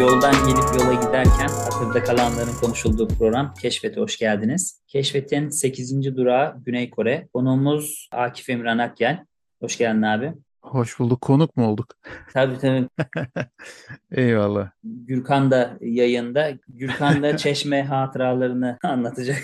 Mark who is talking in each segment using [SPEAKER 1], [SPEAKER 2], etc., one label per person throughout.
[SPEAKER 1] Yoldan gelip yola giderken hatırda kalanların konuşulduğu program Keşfet'e hoş geldiniz. Keşfet'in 8. durağı Güney Kore. Konuğumuz Akif Emirhan Akyel. Hoş geldin abi.
[SPEAKER 2] Hoş bulduk. Konuk mu olduk?
[SPEAKER 1] Tabii tabii.
[SPEAKER 2] Eyvallah.
[SPEAKER 1] Gürkan da yayında. Gürkan da Çeşme hatıralarını anlatacak.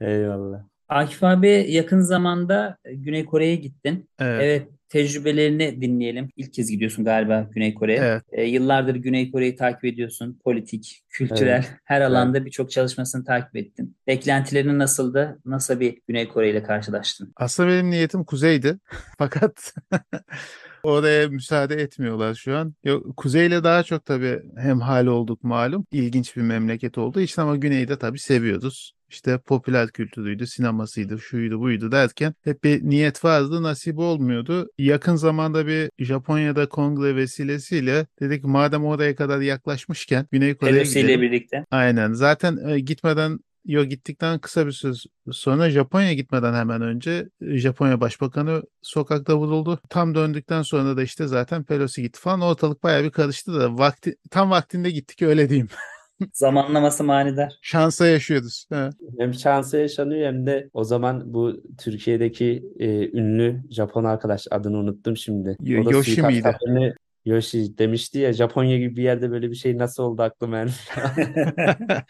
[SPEAKER 3] Eyvallah.
[SPEAKER 1] Akif abi yakın zamanda Güney Kore'ye gittin.
[SPEAKER 2] Evet.
[SPEAKER 1] Evet, tecrübelerini dinleyelim. İlk kez gidiyorsun galiba Güney Kore'ye.
[SPEAKER 2] Evet.
[SPEAKER 1] E, yıllardır Güney Kore'yi takip ediyorsun. Politik, kültürel,
[SPEAKER 3] Evet.
[SPEAKER 1] her alanda birçok çalışmasını takip ettin. Beklentilerin nasıldı? Nasıl bir Güney Kore ile karşılaştın?
[SPEAKER 2] Aslında benim niyetim kuzeydi. Fakat oraya müsaade etmiyorlar şu an. Yok, kuzeyle daha çok tabii hemhal olduk malum. İlginç bir memleket olduğu için ama güneyde tabii seviyoruz. İşte popüler kültürüydü, sinemasıydı, şuydu buydu derken hep bir niyet vardı, nasip olmuyordu. Yakın zamanda bir Japonya'da kongre vesilesiyle dedik madem oraya kadar yaklaşmışken Güney Kore'ye gidelim.
[SPEAKER 1] birlikte.
[SPEAKER 2] Aynen. Zaten e, gitmeden Yo gittikten kısa bir süre sonra Japonya gitmeden hemen önce e, Japonya Başbakanı sokakta vuruldu. Tam döndükten sonra da işte zaten Pelosi gitti falan. Ortalık bayağı bir karıştı da vakti tam vaktinde gittik öyle diyeyim.
[SPEAKER 1] Zamanlaması manidar.
[SPEAKER 2] Şansa yaşıyoruz. Ha.
[SPEAKER 3] Hem şansı yaşanıyor hem de o zaman bu Türkiye'deki e, ünlü Japon arkadaş adını unuttum şimdi. Da
[SPEAKER 2] Yoshi miydi?
[SPEAKER 3] haberini Yoshi demişti ya Japonya gibi bir yerde böyle bir şey nasıl oldu aklıma yani.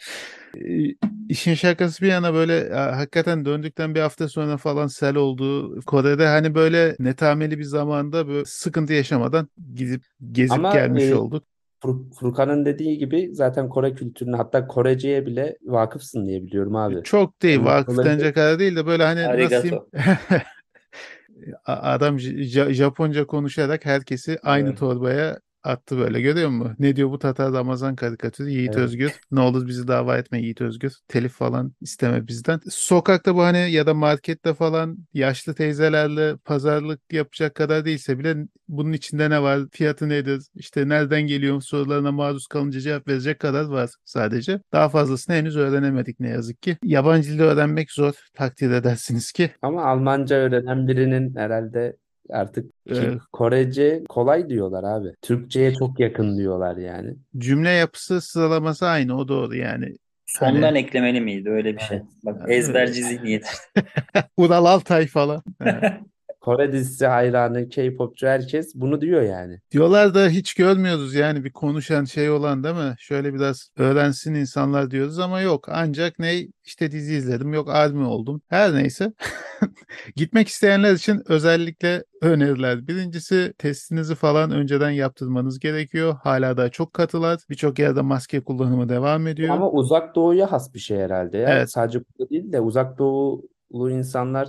[SPEAKER 2] E, İşin şakası bir yana böyle hakikaten döndükten bir hafta sonra falan sel oldu. Kore'de hani böyle netameli bir zamanda böyle sıkıntı yaşamadan gidip gezip
[SPEAKER 3] Ama
[SPEAKER 2] gelmiş
[SPEAKER 3] e,
[SPEAKER 2] olduk.
[SPEAKER 3] Fur- Furkan'ın dediği gibi zaten Kore kültürüne hatta Korece'ye bile vakıfsın diye biliyorum abi.
[SPEAKER 2] Çok değil
[SPEAKER 3] Yani
[SPEAKER 2] vakıf denecek kadar değil de böyle hani nasıl
[SPEAKER 1] Arigato.
[SPEAKER 2] adam J- Japonca konuşarak herkesi aynı
[SPEAKER 3] Evet.
[SPEAKER 2] torbaya attı böyle görüyor musun? Ne diyor bu Tatar Ramazan karikatürü Yiğit
[SPEAKER 3] Evet.
[SPEAKER 2] Özgür ne olur bizi dava etme Yiğit Özgür telif falan isteme bizden. Sokakta bu hani ya da markette falan yaşlı teyzelerle pazarlık yapacak kadar değilse bile bunun içinde ne var fiyatı nedir işte nereden geliyor sorularına maruz kalınca cevap verecek kadar var sadece. Daha fazlasını henüz öğrenemedik ne yazık ki. Yabancı dil öğrenmek zor takdir edersiniz ki.
[SPEAKER 3] Ama Almanca öğrenen birinin herhalde artık
[SPEAKER 2] Ee,
[SPEAKER 3] Korece kolay diyorlar abi. Türkçe'ye çok yakın diyorlar yani.
[SPEAKER 2] Cümle yapısı sıralaması aynı o doğru yani.
[SPEAKER 1] Sondan
[SPEAKER 2] Hani
[SPEAKER 1] eklemeli miydi öyle bir şey?
[SPEAKER 3] Evet.
[SPEAKER 1] Bak ezberci zihniyet.
[SPEAKER 2] Ural Altay falan.
[SPEAKER 3] Kore dizisi hayranı, K-popçu herkes bunu diyor yani.
[SPEAKER 2] Diyorlar da hiç görmüyoruz yani bir konuşan şey olan değil mi? Şöyle biraz öğrensin insanlar diyoruz ama yok. Ancak ne işte dizi izledim yok army oldum. Her neyse. Gitmek isteyenler için özellikle öneriler. Birincisi testinizi falan önceden yaptırmanız gerekiyor. Hala daha çok katılar. Birçok yerde maske kullanımı devam ediyor.
[SPEAKER 3] Ama uzak doğuya has bir şey herhalde ya.
[SPEAKER 2] Evet.
[SPEAKER 3] Sadece burada değil de uzak doğulu insanlar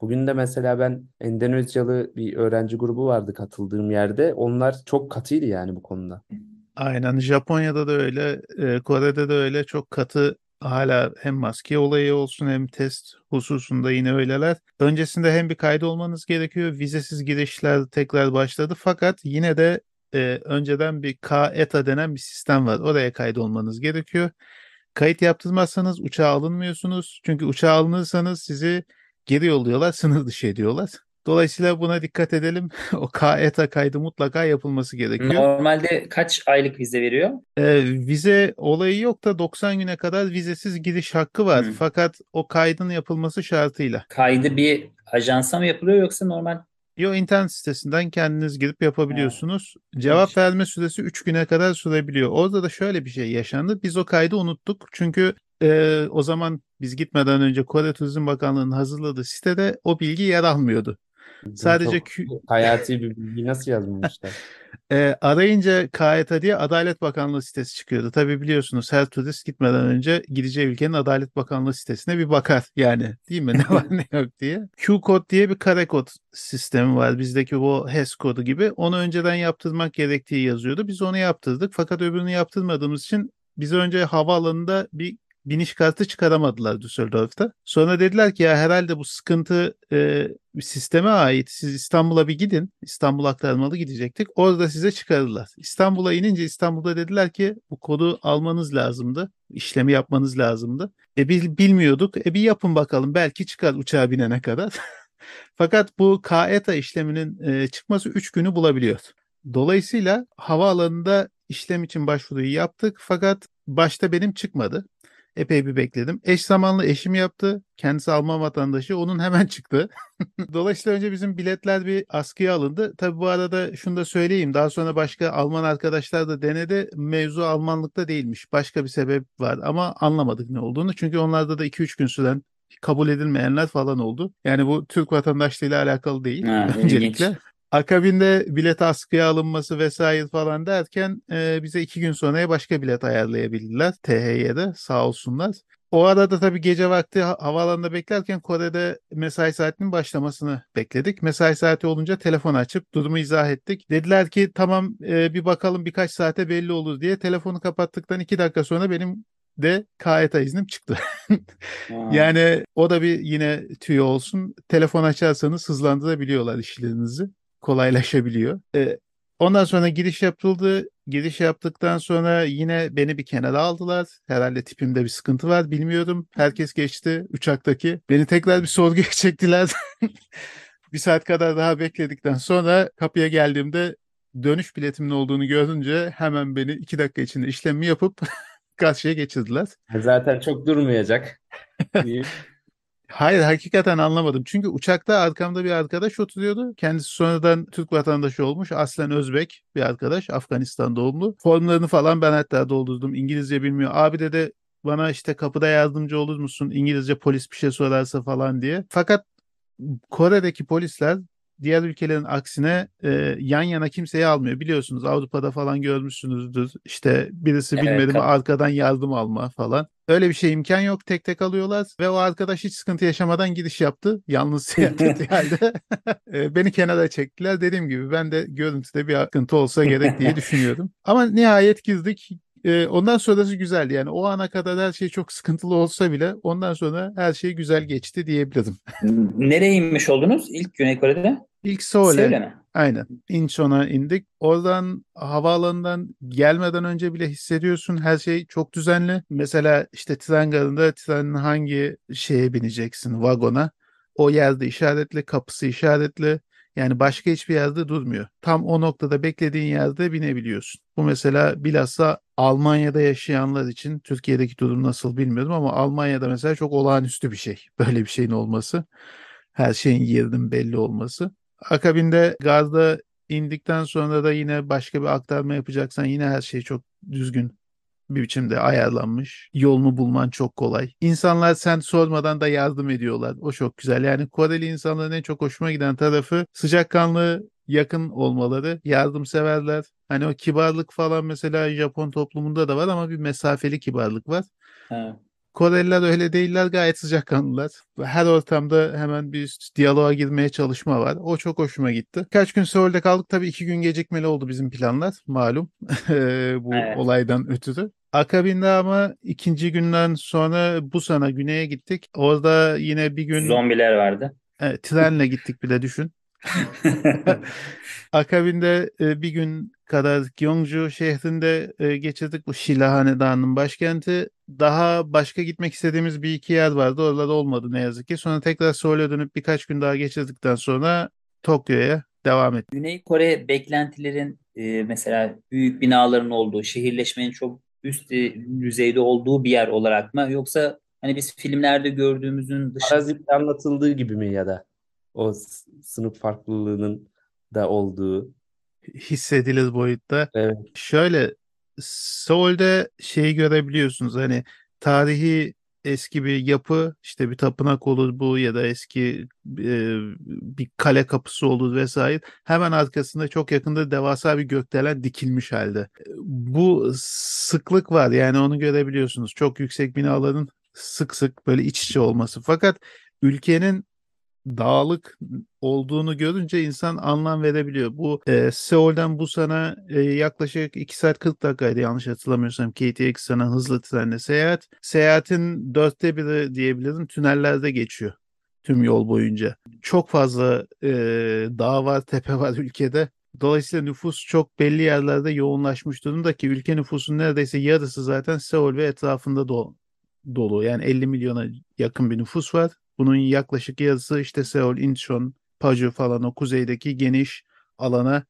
[SPEAKER 3] bugün de mesela ben Endonezyalı bir öğrenci grubu vardı katıldığım yerde. Onlar çok katıydı yani bu konuda.
[SPEAKER 2] Aynen Japonya'da da öyle, e, Kore'de de öyle çok katı hala hem maske olayı olsun hem test hususunda yine öyleler. Öncesinde hem bir kaydı olmanız gerekiyor. Vizesiz girişler tekrar başladı fakat yine de e, önceden bir K-ETA denen bir sistem var. Oraya kaydolmanız gerekiyor. Kayıt yaptırmazsanız uçağa alınmıyorsunuz. Çünkü uçağa alınırsanız sizi geri yolluyorlar, sınır dışı ediyorlar. Dolayısıyla buna dikkat edelim. O K-ETA kaydı mutlaka yapılması gerekiyor.
[SPEAKER 1] Normalde kaç aylık vize veriyor?
[SPEAKER 2] Ee, vize olayı yok da 90 güne kadar vizesiz giriş hakkı var.
[SPEAKER 1] Hı.
[SPEAKER 2] Fakat o kaydın yapılması şartıyla.
[SPEAKER 1] Kaydı bir ajansa mı yapılıyor yoksa normal?
[SPEAKER 2] Yo internet sitesinden kendiniz girip yapabiliyorsunuz. Cevap
[SPEAKER 1] iyiymiş.
[SPEAKER 2] verme süresi 3 güne kadar sürebiliyor. Orada da şöyle bir şey yaşandı. Biz o kaydı unuttuk. Çünkü e, o zaman biz gitmeden önce Kore Turizm Bakanlığı'nın hazırladığı sitede o bilgi yer almıyordu. Sadece
[SPEAKER 3] çok hayati bir bilgi nasıl yazmamışlar?
[SPEAKER 2] E, arayınca KYT diye Adalet Bakanlığı sitesi çıkıyordu. Tabii biliyorsunuz her turist gitmeden önce gideceği ülkenin Adalet Bakanlığı sitesine bir bakar. Yani değil mi ne var ne yok diye. Q-kod diye bir kare kod sistemi var. Bizdeki bu HES kodu gibi. Onu önceden yaptırmak gerektiği yazıyordu. Biz onu yaptırdık. Fakat öbürünü yaptırmadığımız için bize önce havaalanında bir biniş kartı çıkaramadılar Düsseldorf'ta. Sonra dediler ki ya herhalde bu sıkıntı e, sisteme ait. Siz İstanbul'a bir gidin. İstanbul aktarmalı gidecektik. Orada size çıkarırlar. İstanbul'a inince İstanbul'da dediler ki bu kodu almanız lazımdı. İşlemi yapmanız lazımdı. E biz bilmiyorduk. E bir yapın bakalım. Belki çıkar uçağa binene kadar. Fakat bu KETA işleminin e, çıkması 3 günü bulabiliyor. Dolayısıyla havaalanında işlem için başvuruyu yaptık fakat başta benim çıkmadı. Epey bir bekledim. Eş zamanlı eşim yaptı. Kendisi Alman vatandaşı. Onun hemen çıktı. Dolayısıyla önce bizim biletler bir askıya alındı. Tabii bu arada şunu da söyleyeyim. Daha sonra başka Alman arkadaşlar da denedi. Mevzu Almanlıkta değilmiş. Başka bir sebep var ama anlamadık ne olduğunu. Çünkü onlarda da 2-3 gün süren kabul edilmeyenler falan oldu. Yani bu Türk vatandaşlığıyla alakalı değil.
[SPEAKER 1] Ha,
[SPEAKER 2] öncelikle. Akabinde bilet askıya alınması vesaire falan derken e, bize iki gün sonraya başka bilet ayarlayabildiler THY'de sağ olsunlar. O arada tabii gece vakti ha- havaalanında beklerken Kore'de mesai saatinin başlamasını bekledik. Mesai saati olunca telefon açıp durumu izah ettik. Dediler ki tamam e, bir bakalım birkaç saate belli olur diye. Telefonu kapattıktan iki dakika sonra benim de KYT iznim çıktı. Yani o da bir yine tüyo olsun. Telefon açarsanız hızlandırabiliyorlar işlerinizi. Kolaylaşabiliyor. Ee, ondan sonra giriş yapıldı. Giriş yaptıktan sonra yine beni bir kenara aldılar. Herhalde tipimde bir sıkıntı var bilmiyorum. Herkes geçti uçaktaki. Beni tekrar bir sorguya çektiler. bir saat kadar daha bekledikten sonra kapıya geldiğimde dönüş biletimin olduğunu görünce hemen beni iki dakika içinde işlemi yapıp karşıya geçirdiler.
[SPEAKER 3] Zaten çok durmayacak.
[SPEAKER 2] Hayır hakikaten anlamadım. Çünkü uçakta arkamda bir arkadaş oturuyordu. Kendisi sonradan Türk vatandaşı olmuş. Aslen Özbek bir arkadaş. Afganistan doğumlu. Formlarını falan ben hatta doldurdum. İngilizce bilmiyor. Abi dedi bana işte kapıda yardımcı olur musun? İngilizce polis bir şey sorarsa falan diye. Fakat Kore'deki polisler diğer ülkelerin aksine e, yan yana kimseyi almıyor. Biliyorsunuz Avrupa'da falan görmüşsünüzdür. İşte birisi
[SPEAKER 1] Evet,
[SPEAKER 2] bilmedi mi arkadan yardım alma falan. Öyle bir şey imkan yok. Tek tek alıyorlar ve o arkadaş hiç sıkıntı yaşamadan gidiş yaptı. Yalnız seyahat halde. E, Beni kenara çektiler. Dediğim gibi ben de görüntüde bir sıkıntı olsa gerek diye düşünüyordum. Ama nihayet girdik. E, Ondan sonrası güzeldi. Yani o ana kadar her şey çok sıkıntılı olsa bile ondan sonra her şey güzel geçti diyebilirim.
[SPEAKER 1] Nereye inmiş oldunuz ilk Güney Kore'de?
[SPEAKER 2] İlk Seul'e
[SPEAKER 1] Seul'e mi?
[SPEAKER 2] Aynen. Incheon'a indik. Oradan havaalanından gelmeden önce bile hissediyorsun her şey çok düzenli. Mesela işte tren garında trenin hangi şeye bineceksin vagona. O yerde işaretli, kapısı işaretli. Yani başka hiçbir yerde durmuyor. Tam o noktada beklediğin yerde binebiliyorsun. Bu mesela bilhassa Almanya'da yaşayanlar için Türkiye'deki durum nasıl bilmiyorum ama Almanya'da mesela çok olağanüstü bir şey. Böyle bir şeyin olması. Her şeyin yerinin belli olması. Akabinde gazda indikten sonra da yine başka bir aktarma yapacaksan yine her şey çok düzgün bir biçimde ayarlanmış. Yolunu bulman çok kolay. İnsanlar sen sormadan da yardım ediyorlar. O çok güzel. Yani Koreli insanların en çok hoşuma giden tarafı sıcakkanlı, yakın olmaları, yardımseverler. Hani o kibarlık falan mesela Japon toplumunda da var ama bir mesafeli kibarlık var.
[SPEAKER 1] Ha.
[SPEAKER 2] Koreliler öyle değiller gayet sıcakkanlılar. Her ortamda hemen bir diyaloğa girmeye çalışma var. O çok hoşuma gitti. Kaç gün Seul'de kaldık. Tabii iki gün gecikmeli oldu bizim planlar malum bu
[SPEAKER 1] Evet.
[SPEAKER 2] olaydan ötürü. Akabinde ama ikinci günden sonra Busan'a güneye gittik. Orada yine bir gün
[SPEAKER 1] Zombiler vardı.
[SPEAKER 2] e, trenle gittik bile düşün. Akabinde bir gün kadar Gyeongju şehrinde e, geçirdik. Bu Şila Hanedanı'nın başkenti. Daha başka gitmek istediğimiz bir iki yer vardı. Oralar olmadı ne yazık ki. Sonra tekrar Seul'e dönüp birkaç gün daha geçirdikten sonra Tokyo'ya devam ettik.
[SPEAKER 1] Güney Kore beklentilerin e, mesela büyük binaların olduğu, şehirleşmenin çok üst e, düzeyde olduğu bir yer olarak mı? Yoksa hani biz filmlerde gördüğümüzün dışında
[SPEAKER 3] Parazit'te anlatıldığı gibi mi ya da o sınıf farklılığının da olduğu.
[SPEAKER 2] Hissedilir boyutta.
[SPEAKER 3] Evet.
[SPEAKER 2] Şöyle Seul'de şeyi görebiliyorsunuz hani tarihi eski bir yapı işte bir tapınak olur bu ya da eski e, bir kale kapısı olur vesaire. Hemen arkasında çok yakında devasa bir gökdelen dikilmiş halde. Bu sıklık var yani onu görebiliyorsunuz. Çok yüksek binaların sık sık böyle iç içe olması. Fakat ülkenin dağlık olduğunu görünce insan anlam verebiliyor. Bu e, Seul'den Busan'a e, yaklaşık 2 saat 40 dakikaydı yanlış hatırlamıyorsam KTX'den hızlı trenle seyahat. Seyahatin dörtte biri diyebilirim tünellerde geçiyor tüm yol boyunca. Çok fazla e, dağ var, tepe var ülkede. Dolayısıyla nüfus çok belli yerlerde yoğunlaşmış durumda ki ülke nüfusunun neredeyse yarısı zaten Seul ve etrafında do- dolu. Yani 50 milyona yakın bir nüfus var. Bunun yaklaşık yarısı işte Seul, Incheon, Paju falan o kuzeydeki geniş alana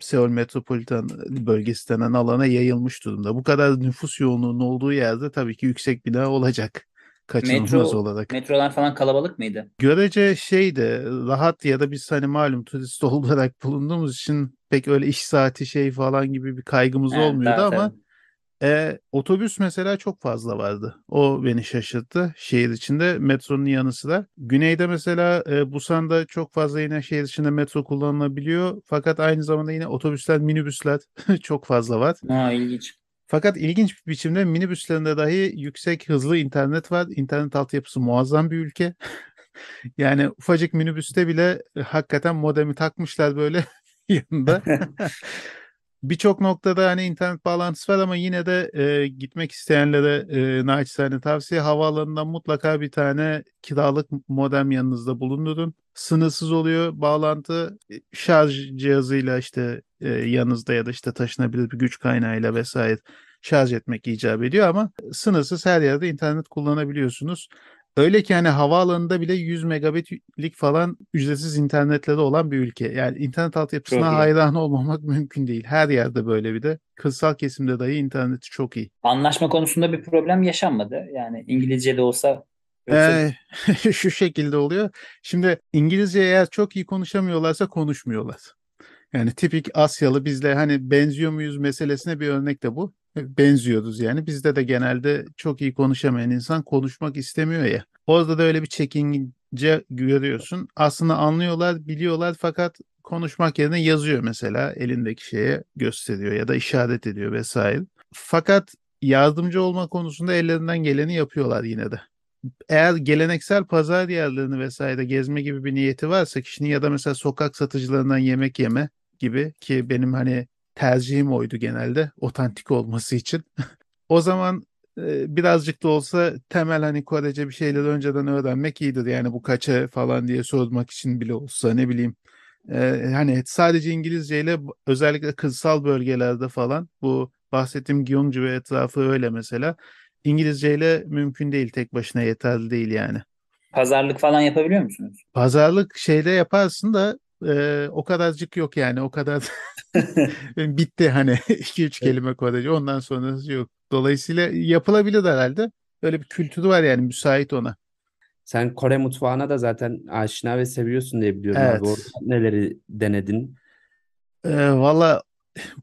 [SPEAKER 2] Seul metropolitan bölgesi denen alana yayılmış durumda. Bu kadar nüfus yoğunluğunun olduğu yerde tabii ki yüksek bina olacak kaçınılmaz
[SPEAKER 1] Metro,
[SPEAKER 2] olarak.
[SPEAKER 1] metrolar falan kalabalık mıydı?
[SPEAKER 2] Görece şeydi rahat ya da biz hani malum turist olarak bulunduğumuz için pek öyle iş saati şey falan gibi bir kaygımız
[SPEAKER 1] He,
[SPEAKER 2] olmuyordu ama
[SPEAKER 1] tabii.
[SPEAKER 2] E, otobüs mesela çok fazla vardı. O beni şaşırttı şehir içinde metronun yanı sıra. Güneyde mesela e, Busan'da çok fazla yine şehir içinde metro kullanılabiliyor. Fakat aynı zamanda yine otobüsler, minibüsler çok fazla var.
[SPEAKER 1] Ha, ilginç.
[SPEAKER 2] Fakat ilginç bir biçimde minibüslerinde dahi yüksek hızlı internet var. İnternet altyapısı muazzam bir ülke. Yani ufacık minibüste bile e, hakikaten modemi takmışlar böyle yanında. Birçok noktada hani internet bağlantısı var ama yine de e, gitmek isteyenlere e, naçizane tavsiye havaalanından mutlaka bir tane kiralık modem yanınızda bulundurun. Sınırsız oluyor bağlantı E, şarj cihazıyla işte e, yanınızda ya da işte taşınabilir bir güç kaynağıyla vesaire şarj etmek icap ediyor ama sınırsız her yerde internet kullanabiliyorsunuz. Öyle ki hani havaalanında bile 100 megabitlik falan ücretsiz internetleri olan bir ülke. Yani internet altyapısına
[SPEAKER 1] Çok iyi.
[SPEAKER 2] hayran olmamak mümkün değil. Her yerde böyle bir de. Kırsal kesimde dahi interneti çok iyi.
[SPEAKER 1] Anlaşma konusunda bir problem yaşanmadı. Yani İngilizce de olsa
[SPEAKER 2] Ee, şu şekilde oluyor. Şimdi İngilizce eğer çok iyi konuşamıyorlarsa konuşmuyorlar. Yani tipik Asyalı bizle hani benziyor muyuz meselesine bir örnek de bu. Benziyoruz yani. Bizde de genelde çok iyi konuşamayan insan konuşmak istemiyor ya. Orada da öyle bir çekince görüyorsun. Aslında anlıyorlar, biliyorlar fakat konuşmak yerine yazıyor mesela elindeki şeye gösteriyor ya da işaret ediyor vesaire. Fakat yardımcı olma konusunda ellerinden geleni yapıyorlar yine de eğer geleneksel pazar yerlerini vesaire gezme gibi bir niyeti varsa kişinin ya da mesela sokak satıcılarından yemek yeme gibi ki benim hani tercihim oydu genelde otantik olması için. O zaman e, birazcık da olsa temel hani Korece bir şeyleri önceden öğrenmek iyidir. Yani bu kaça falan diye sormak için bile olsa ne bileyim. E, hani sadece İngilizceyle özellikle kırsal bölgelerde falan bu bahsettiğim Gyeongju ve etrafı öyle mesela. İngilizceyle mümkün değil tek başına yeterli değil yani.
[SPEAKER 1] pazarlık falan yapabiliyor musunuz?
[SPEAKER 2] Pazarlık şeyde yaparsın da e, o kadarcık yok yani o kadar bitti hani 2-3 kelime Korece ondan sonrası yok. Dolayısıyla yapılabilir herhalde. Öyle bir kültürü var yani müsait ona.
[SPEAKER 3] Sen Kore mutfağına da zaten aşina ve seviyorsun diye biliyorum abi.
[SPEAKER 2] Evet.
[SPEAKER 3] Orada neleri denedin?
[SPEAKER 2] E, valla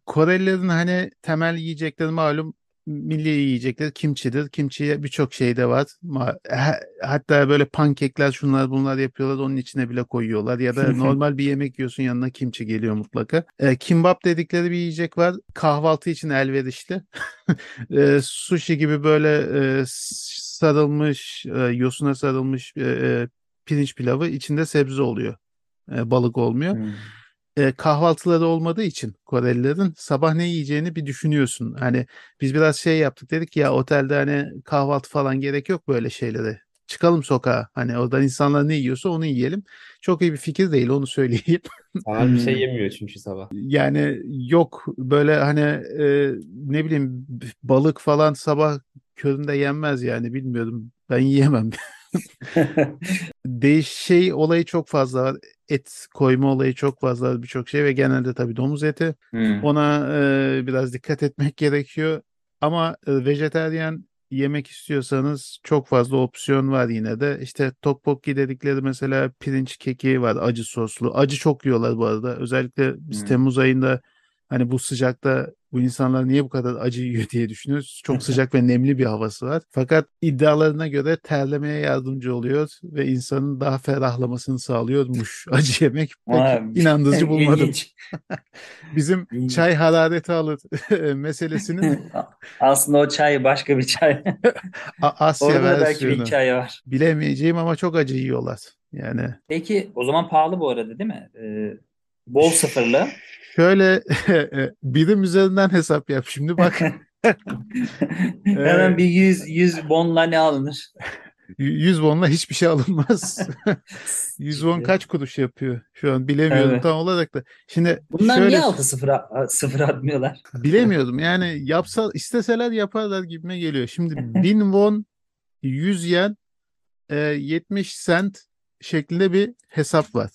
[SPEAKER 2] Korelilerin hani temel yiyecekleri malum milli yiyecekleri kimçidir. Kimçiye birçok şey de var. Hatta böyle pankekler şunlar bunlar yapıyorlar. Onun içine bile koyuyorlar. Ya da normal bir yemek yiyorsun yanına kimçi geliyor mutlaka. E, kimbap dedikleri bir yiyecek var. Kahvaltı için elverişli. E, sushi gibi böyle e, sarılmış, e, yosuna sarılmış e, e, pirinç pilavı içinde sebze oluyor. E, balık olmuyor
[SPEAKER 1] Hmm.
[SPEAKER 2] E, kahvaltıları olmadığı için Korelilerin sabah ne yiyeceğini bir düşünüyorsun. Hani biz biraz şey yaptık dedik ya otelde hani kahvaltı falan gerek yok böyle şeylere. Çıkalım sokağa. Hani oradan insanlar ne yiyorsa onu yiyelim. Çok iyi bir fikir değil onu söyleyeyim.
[SPEAKER 3] Sana bir şey
[SPEAKER 1] Hmm.
[SPEAKER 3] yemiyor çünkü sabah.
[SPEAKER 2] Yani yok böyle hani e, ne bileyim balık falan sabah köründe yenmez yani bilmiyorum. Ben yiyemem. Değiş şey olayı çok fazla var. Et koyma olayı çok fazla var birçok şey ve genelde tabii domuz eti.
[SPEAKER 1] Hmm.
[SPEAKER 2] Ona e, biraz dikkat etmek gerekiyor. Ama e, vejetaryen yemek istiyorsanız çok fazla opsiyon var yine de. İşte tteokbokki dedikleri mesela pirinç keki var acı soslu. Acı çok yiyorlar bu arada. Özellikle biz
[SPEAKER 1] Hmm.
[SPEAKER 2] Temmuz ayında hani bu sıcakta bu insanlar niye bu kadar acı yiyor diye düşünüyoruz. Çok sıcak ve nemli bir havası var. Fakat iddialarına göre terlemeye yardımcı oluyor ve insanın daha ferahlamasını sağlıyormuş acı yemek. Pek inandırıcı bulmadım. Bizim
[SPEAKER 1] İlginç.
[SPEAKER 2] çay harareti alır meselesinin
[SPEAKER 1] Aslında o çay başka bir çay.
[SPEAKER 2] Asya
[SPEAKER 1] Orada da belki bir hikaye var.
[SPEAKER 2] Bilemeyeceğim ama çok acı yiyorlar. Yani
[SPEAKER 1] Peki o zaman pahalı bu arada değil mi? Ee, bol sıfırlı.
[SPEAKER 2] şöyle birim üzerinden hesap yap. Şimdi bak
[SPEAKER 1] Hemen bir 100 100 bonla ne alınır?
[SPEAKER 2] 100 wonla hiçbir şey alınmaz. 100 won kaç kuruş yapıyor? Şu an bilemiyorum
[SPEAKER 1] Evet.
[SPEAKER 2] tam olarak da. Şimdi
[SPEAKER 1] Bunlar
[SPEAKER 2] şöyle
[SPEAKER 1] niye altı sıfır, sıfır atmıyorlar?
[SPEAKER 2] bilemiyordum. Yani yapsa isteseler yaparlar gibime geliyor. Şimdi 1000 won 100 yen e, 70 cent şeklinde bir hesap var.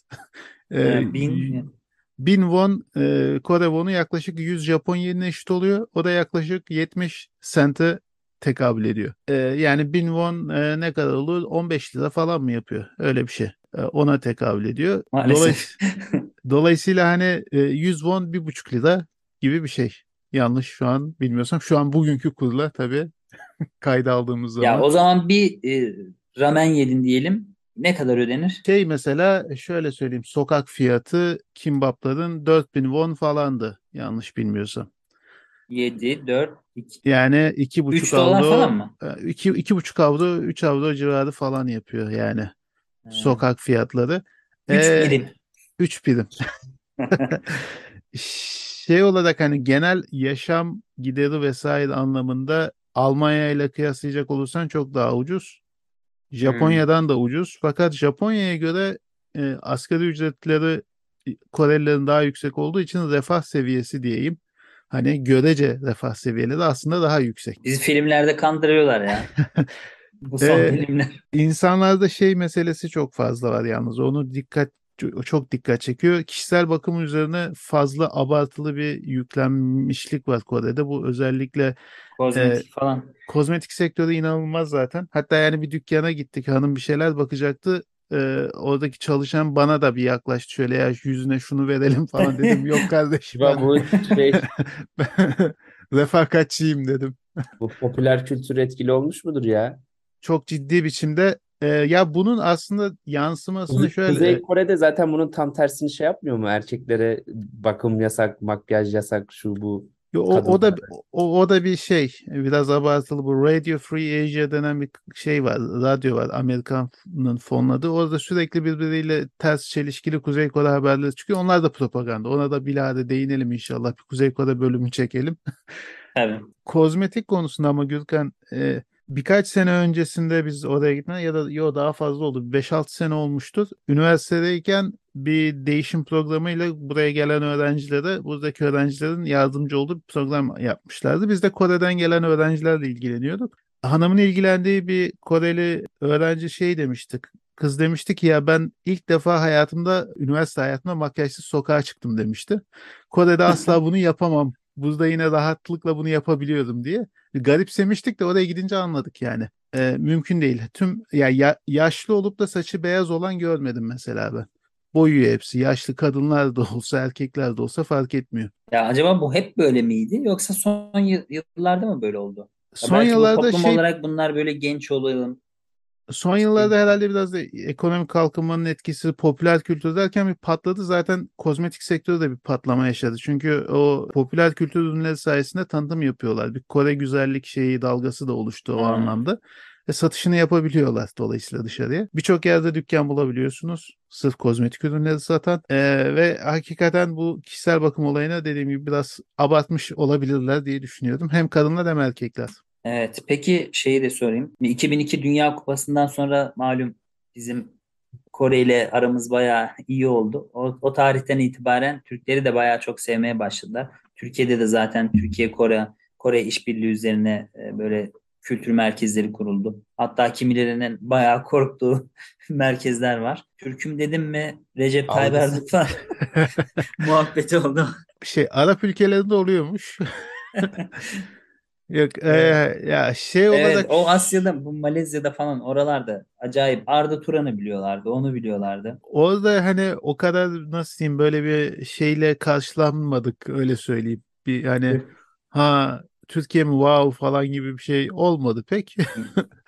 [SPEAKER 2] E,
[SPEAKER 1] Ee, bin,
[SPEAKER 2] 1000 won e, Kore wonu yaklaşık 100 Japon yenine eşit oluyor. O da yaklaşık 70 sente tekabül ediyor. E, yani 1000 won e, ne kadar olur? 15 lira falan mı yapıyor? Öyle bir şey. E, ona tekabül ediyor.
[SPEAKER 1] Maalesef.
[SPEAKER 2] Dolayısıyla hani e, 100 won 1,5 lira gibi bir şey. Yanlış şu an bilmiyorsam. Şu an bugünkü kurla tabii kayda aldığımız zaman.
[SPEAKER 1] Ya o zaman bir e, ramen yedin diyelim. Ne kadar ödenir?
[SPEAKER 2] Şey mesela şöyle söyleyeyim. Sokak fiyatı kimbapların 4000 won falandı. Yanlış bilmiyorsam.
[SPEAKER 1] 7, 4, 2.
[SPEAKER 2] Yani 2,5
[SPEAKER 1] 3 dolar
[SPEAKER 2] avro,
[SPEAKER 1] falan mı?
[SPEAKER 2] 2, 2,5 avro, 3 avro civarı falan yapıyor yani sokak fiyatları.
[SPEAKER 1] 3
[SPEAKER 2] Ee,
[SPEAKER 1] birim.
[SPEAKER 2] 3 birim. Şey olarak hani genel yaşam gideri vesaire anlamında Almanya ile kıyaslayacak olursan çok daha ucuz. Japonya'dan da ucuz. Fakat Japonya'ya göre e, asgari ücretleri Korelilerin daha yüksek olduğu için refah seviyesi diyeyim. Hani görece refah seviyeleri aslında daha yüksek.
[SPEAKER 1] Bizi filmlerde kandırıyorlar ya. Bu son
[SPEAKER 2] Ee,
[SPEAKER 1] filmler.
[SPEAKER 2] İnsanlarda şey meselesi çok fazla var yalnız. Onu dikkat çok dikkat çekiyor. Kişisel bakım üzerine fazla abartılı bir yüklenmişlik var Kore'de. Bu özellikle
[SPEAKER 1] Kozmetik falan.
[SPEAKER 2] kozmetik sektörü inanılmaz zaten. Hatta yani bir dükkana gittik. Hanım bir şeyler bakacaktı. Ee, oradaki çalışan bana da bir yaklaştı. Şöyle ya yüzüne şunu verelim falan dedim. Yok kardeşim ben
[SPEAKER 3] bu şey
[SPEAKER 2] refakatçiyim dedim.
[SPEAKER 3] bu popüler kültür etkili olmuş mudur ya?
[SPEAKER 2] Çok ciddi biçimde. Ee, ya bunun aslında yansımasını
[SPEAKER 3] Kuzey,
[SPEAKER 2] şöyle
[SPEAKER 3] Kuzey Kore'de zaten bunun tam tersini şey yapmıyor mu? Erkeklere bakım yasak, makyaj yasak, şu bu.
[SPEAKER 2] Yo, o, o da o, o da bir şey biraz abartılı bu Radio Free Asia denen bir şey var radyo var Amerikan'ın fonladığı orada sürekli birbiriyle ters çelişkili Kuzey Kore haberleri çıkıyor onlar da propaganda ona da bilahare değinelim inşallah bir Kuzey Kore bölümü çekelim
[SPEAKER 1] Tabii.
[SPEAKER 2] kozmetik konusunda ama Gürkan e, birkaç sene öncesinde biz oraya gitmeden ya da yo daha fazla oldu 5-6 sene olmuştur üniversitedeyken bir değişim programıyla buraya gelen öğrencilere, buradaki öğrencilerin yardımcı olduğu bir program yapmışlardı. Biz de Kore'den gelen öğrencilerle ilgileniyorduk. Hanımın ilgilendiği bir Koreli öğrenci şey demiştik. Kız demişti ki ya ben ilk defa hayatımda, üniversite hayatımda makyajsız sokağa çıktım demişti. Kore'de asla bunu yapamam. Burada yine rahatlıkla bunu yapabiliyorum diye. Garipsemiştik de oraya gidince anladık yani. Ee, mümkün değil. Tüm ya, ya yaşlı olup da saçı beyaz olan görmedim mesela ben boyuyor hepsi. Yaşlı kadınlar da olsa erkekler de olsa fark etmiyor.
[SPEAKER 1] Ya acaba bu hep böyle miydi yoksa son yı- yıllarda mı böyle oldu? Ya
[SPEAKER 2] Son
[SPEAKER 1] belki bu
[SPEAKER 2] yıllarda
[SPEAKER 1] toplum
[SPEAKER 2] şey
[SPEAKER 1] olarak bunlar böyle genç olalım.
[SPEAKER 2] Son yıllarda herhalde biraz da ekonomik kalkınmanın etkisi popüler kültür derken bir patladı. Zaten kozmetik sektörü de bir patlama yaşadı. Çünkü o popüler kültür ürünleri sayesinde tanıtım yapıyorlar. Bir Kore güzellik şeyi dalgası da oluştu o
[SPEAKER 1] Ha.
[SPEAKER 2] anlamda. Ve satışını yapabiliyorlar dolayısıyla dışarıya. Birçok yerde dükkan bulabiliyorsunuz. Sırf kozmetik ürünleri satan. Ee, ve hakikaten bu kişisel bakım olayına dediğim gibi biraz abartmış olabilirler diye düşünüyorum. Hem kadınlar hem erkekler.
[SPEAKER 1] Evet. Peki şeyi de sorayım. 2002 Dünya Kupası'ndan sonra malum bizim Kore ile aramız bayağı iyi oldu. O, o tarihten itibaren Türkleri de bayağı çok sevmeye başladılar. Türkiye'de de zaten Türkiye-Kore Kore işbirliği üzerine e, böyle kültür merkezleri kuruldu. Hatta kimilerinin bayağı korktuğu merkezler var. Türk'üm dedim mi Recep Tayyip. Erdoğan muhabbeti oldu.
[SPEAKER 2] Bir şey Arap ülkelerinde oluyormuş. Yok e, ya şey olarak
[SPEAKER 1] Evet, o Asya'da, bu Malezya'da falan oralarda acayip Arda Turan'ı biliyorlardı, onu biliyorlardı.
[SPEAKER 2] orada hani o kadar nasıl diyeyim böyle bir şeyle karşılanmadık öyle söyleyeyim. Bir hani ha Türkiye mi wow falan gibi bir şey olmadı pek.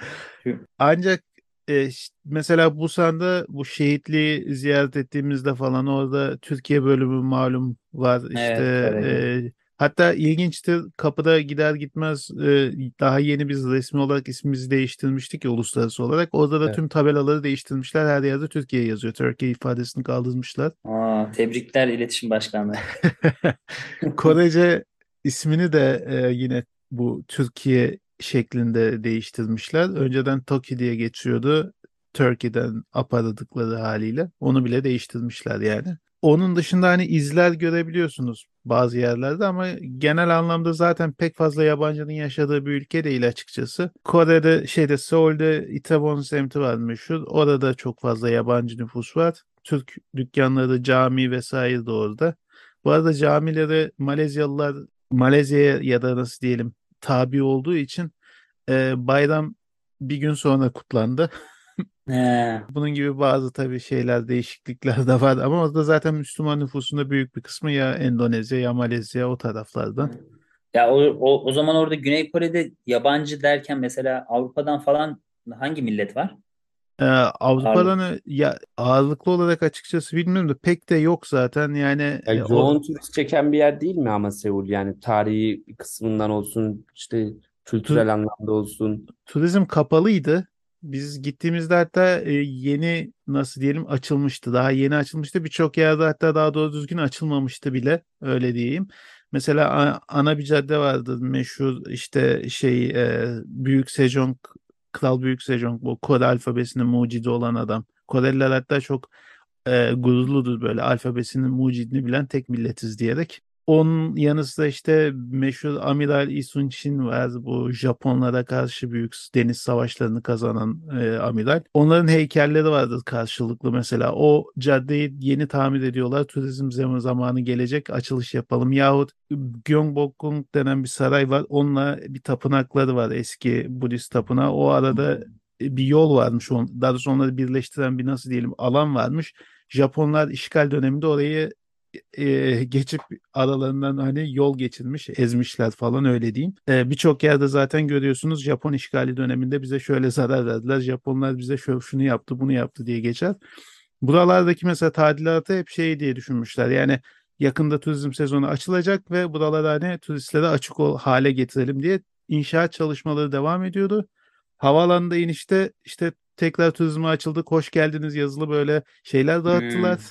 [SPEAKER 2] Ancak e, mesela Busan'da bu şehitliği ziyaret ettiğimizde falan orada Türkiye bölümü malum var işte
[SPEAKER 1] Kore'de.
[SPEAKER 2] e, hatta ilginçtir kapıda gider gitmez e, daha yeni biz resmi olarak ismimizi değiştirmiştik ya uluslararası olarak orada da
[SPEAKER 3] Evet.
[SPEAKER 2] tüm tabelaları değiştirmişler her yerde Türkiye yazıyor Türkiye ifadesini kaldırmışlar.
[SPEAKER 1] Aa, tebrikler İletişim Başkanlığı.
[SPEAKER 2] Korece ismini de e, yine bu Türkiye şeklinde değiştirmişler. Önceden Toki diye geçiyordu. Turkey'den aparadıkları haliyle. Onu bile değiştirmişler yani. Onun dışında hani izler görebiliyorsunuz bazı yerlerde ama genel anlamda zaten pek fazla yabancının yaşadığı bir ülke değil açıkçası. Kore'de şeyde Seul'de Itaewon semti var meşhur. Orada çok fazla yabancı nüfus var. Türk dükkanları, cami vesaire de orada. Bu arada camileri Malezyalılar Malezya'ya ya da nasıl diyelim tabi olduğu için e, bayram bir gün sonra kutlandı.
[SPEAKER 1] He.
[SPEAKER 2] Bunun gibi bazı tabii şeyler, değişiklikler de var ama orada zaten Müslüman nüfusunda büyük bir kısmı ya Endonezya ya Malezya o taraflardan.
[SPEAKER 1] Ya o, o, o zaman orada Güney Kore'de yabancı derken mesela Avrupa'dan falan hangi millet var?
[SPEAKER 2] Ee, Avrupa'dan ya ağırlıklı olarak açıkçası bilmiyorum da pek de yok zaten yani
[SPEAKER 3] Ya
[SPEAKER 2] e, o
[SPEAKER 3] yoğun turist çeken bir yer değil mi ama Seul yani tarihi kısmından olsun işte kültürel anlamda olsun.
[SPEAKER 2] turizm kapalıydı. Biz gittiğimizde hatta e, yeni nasıl diyelim açılmıştı. Daha yeni açılmıştı. Birçok yerde hatta daha doğru düzgün açılmamıştı bile öyle diyeyim. Mesela ana bir cadde vardı meşhur işte şey e, Büyük Sejong Kral Büyük Sejong bu Kore alfabesinin mucidi olan adam. Koreliler hatta çok e, gururludur böyle alfabesinin mucidini bilen tek milletiz diyerek. Onun yanı sıra işte meşhur Amiral Lee Sun Shin var. Bu Japonlara karşı büyük deniz savaşlarını kazanan e, amiral. Onların heykelleri vardır karşılıklı mesela. O caddeyi yeni tamir ediyorlar. Turizm zam- zamanı gelecek açılış yapalım. Yahut Gyeongbokgung denen bir saray var. Onunla bir tapınakları var eski Budist tapınağı. O arada bir yol varmış. Daha doğrusu onları birleştiren bir nasıl diyelim alan varmış. Japonlar işgal döneminde orayı e, geçip aralarından hani yol geçirmiş, ezmişler falan öyle diyeyim. E, Birçok yerde zaten görüyorsunuz Japon işgali döneminde bize şöyle zarar verdiler. Japonlar bize şunu yaptı, bunu yaptı diye geçer. Buralardaki mesela tadilatı hep şey diye düşünmüşler. Yani yakında turizm sezonu açılacak ve buraları hani turistlere açık ol, hale getirelim diye inşaat çalışmaları devam ediyordu. Havaalanında inişte işte tekrar turizme açıldık, hoş geldiniz yazılı böyle şeyler dağıttılar
[SPEAKER 1] Hmm.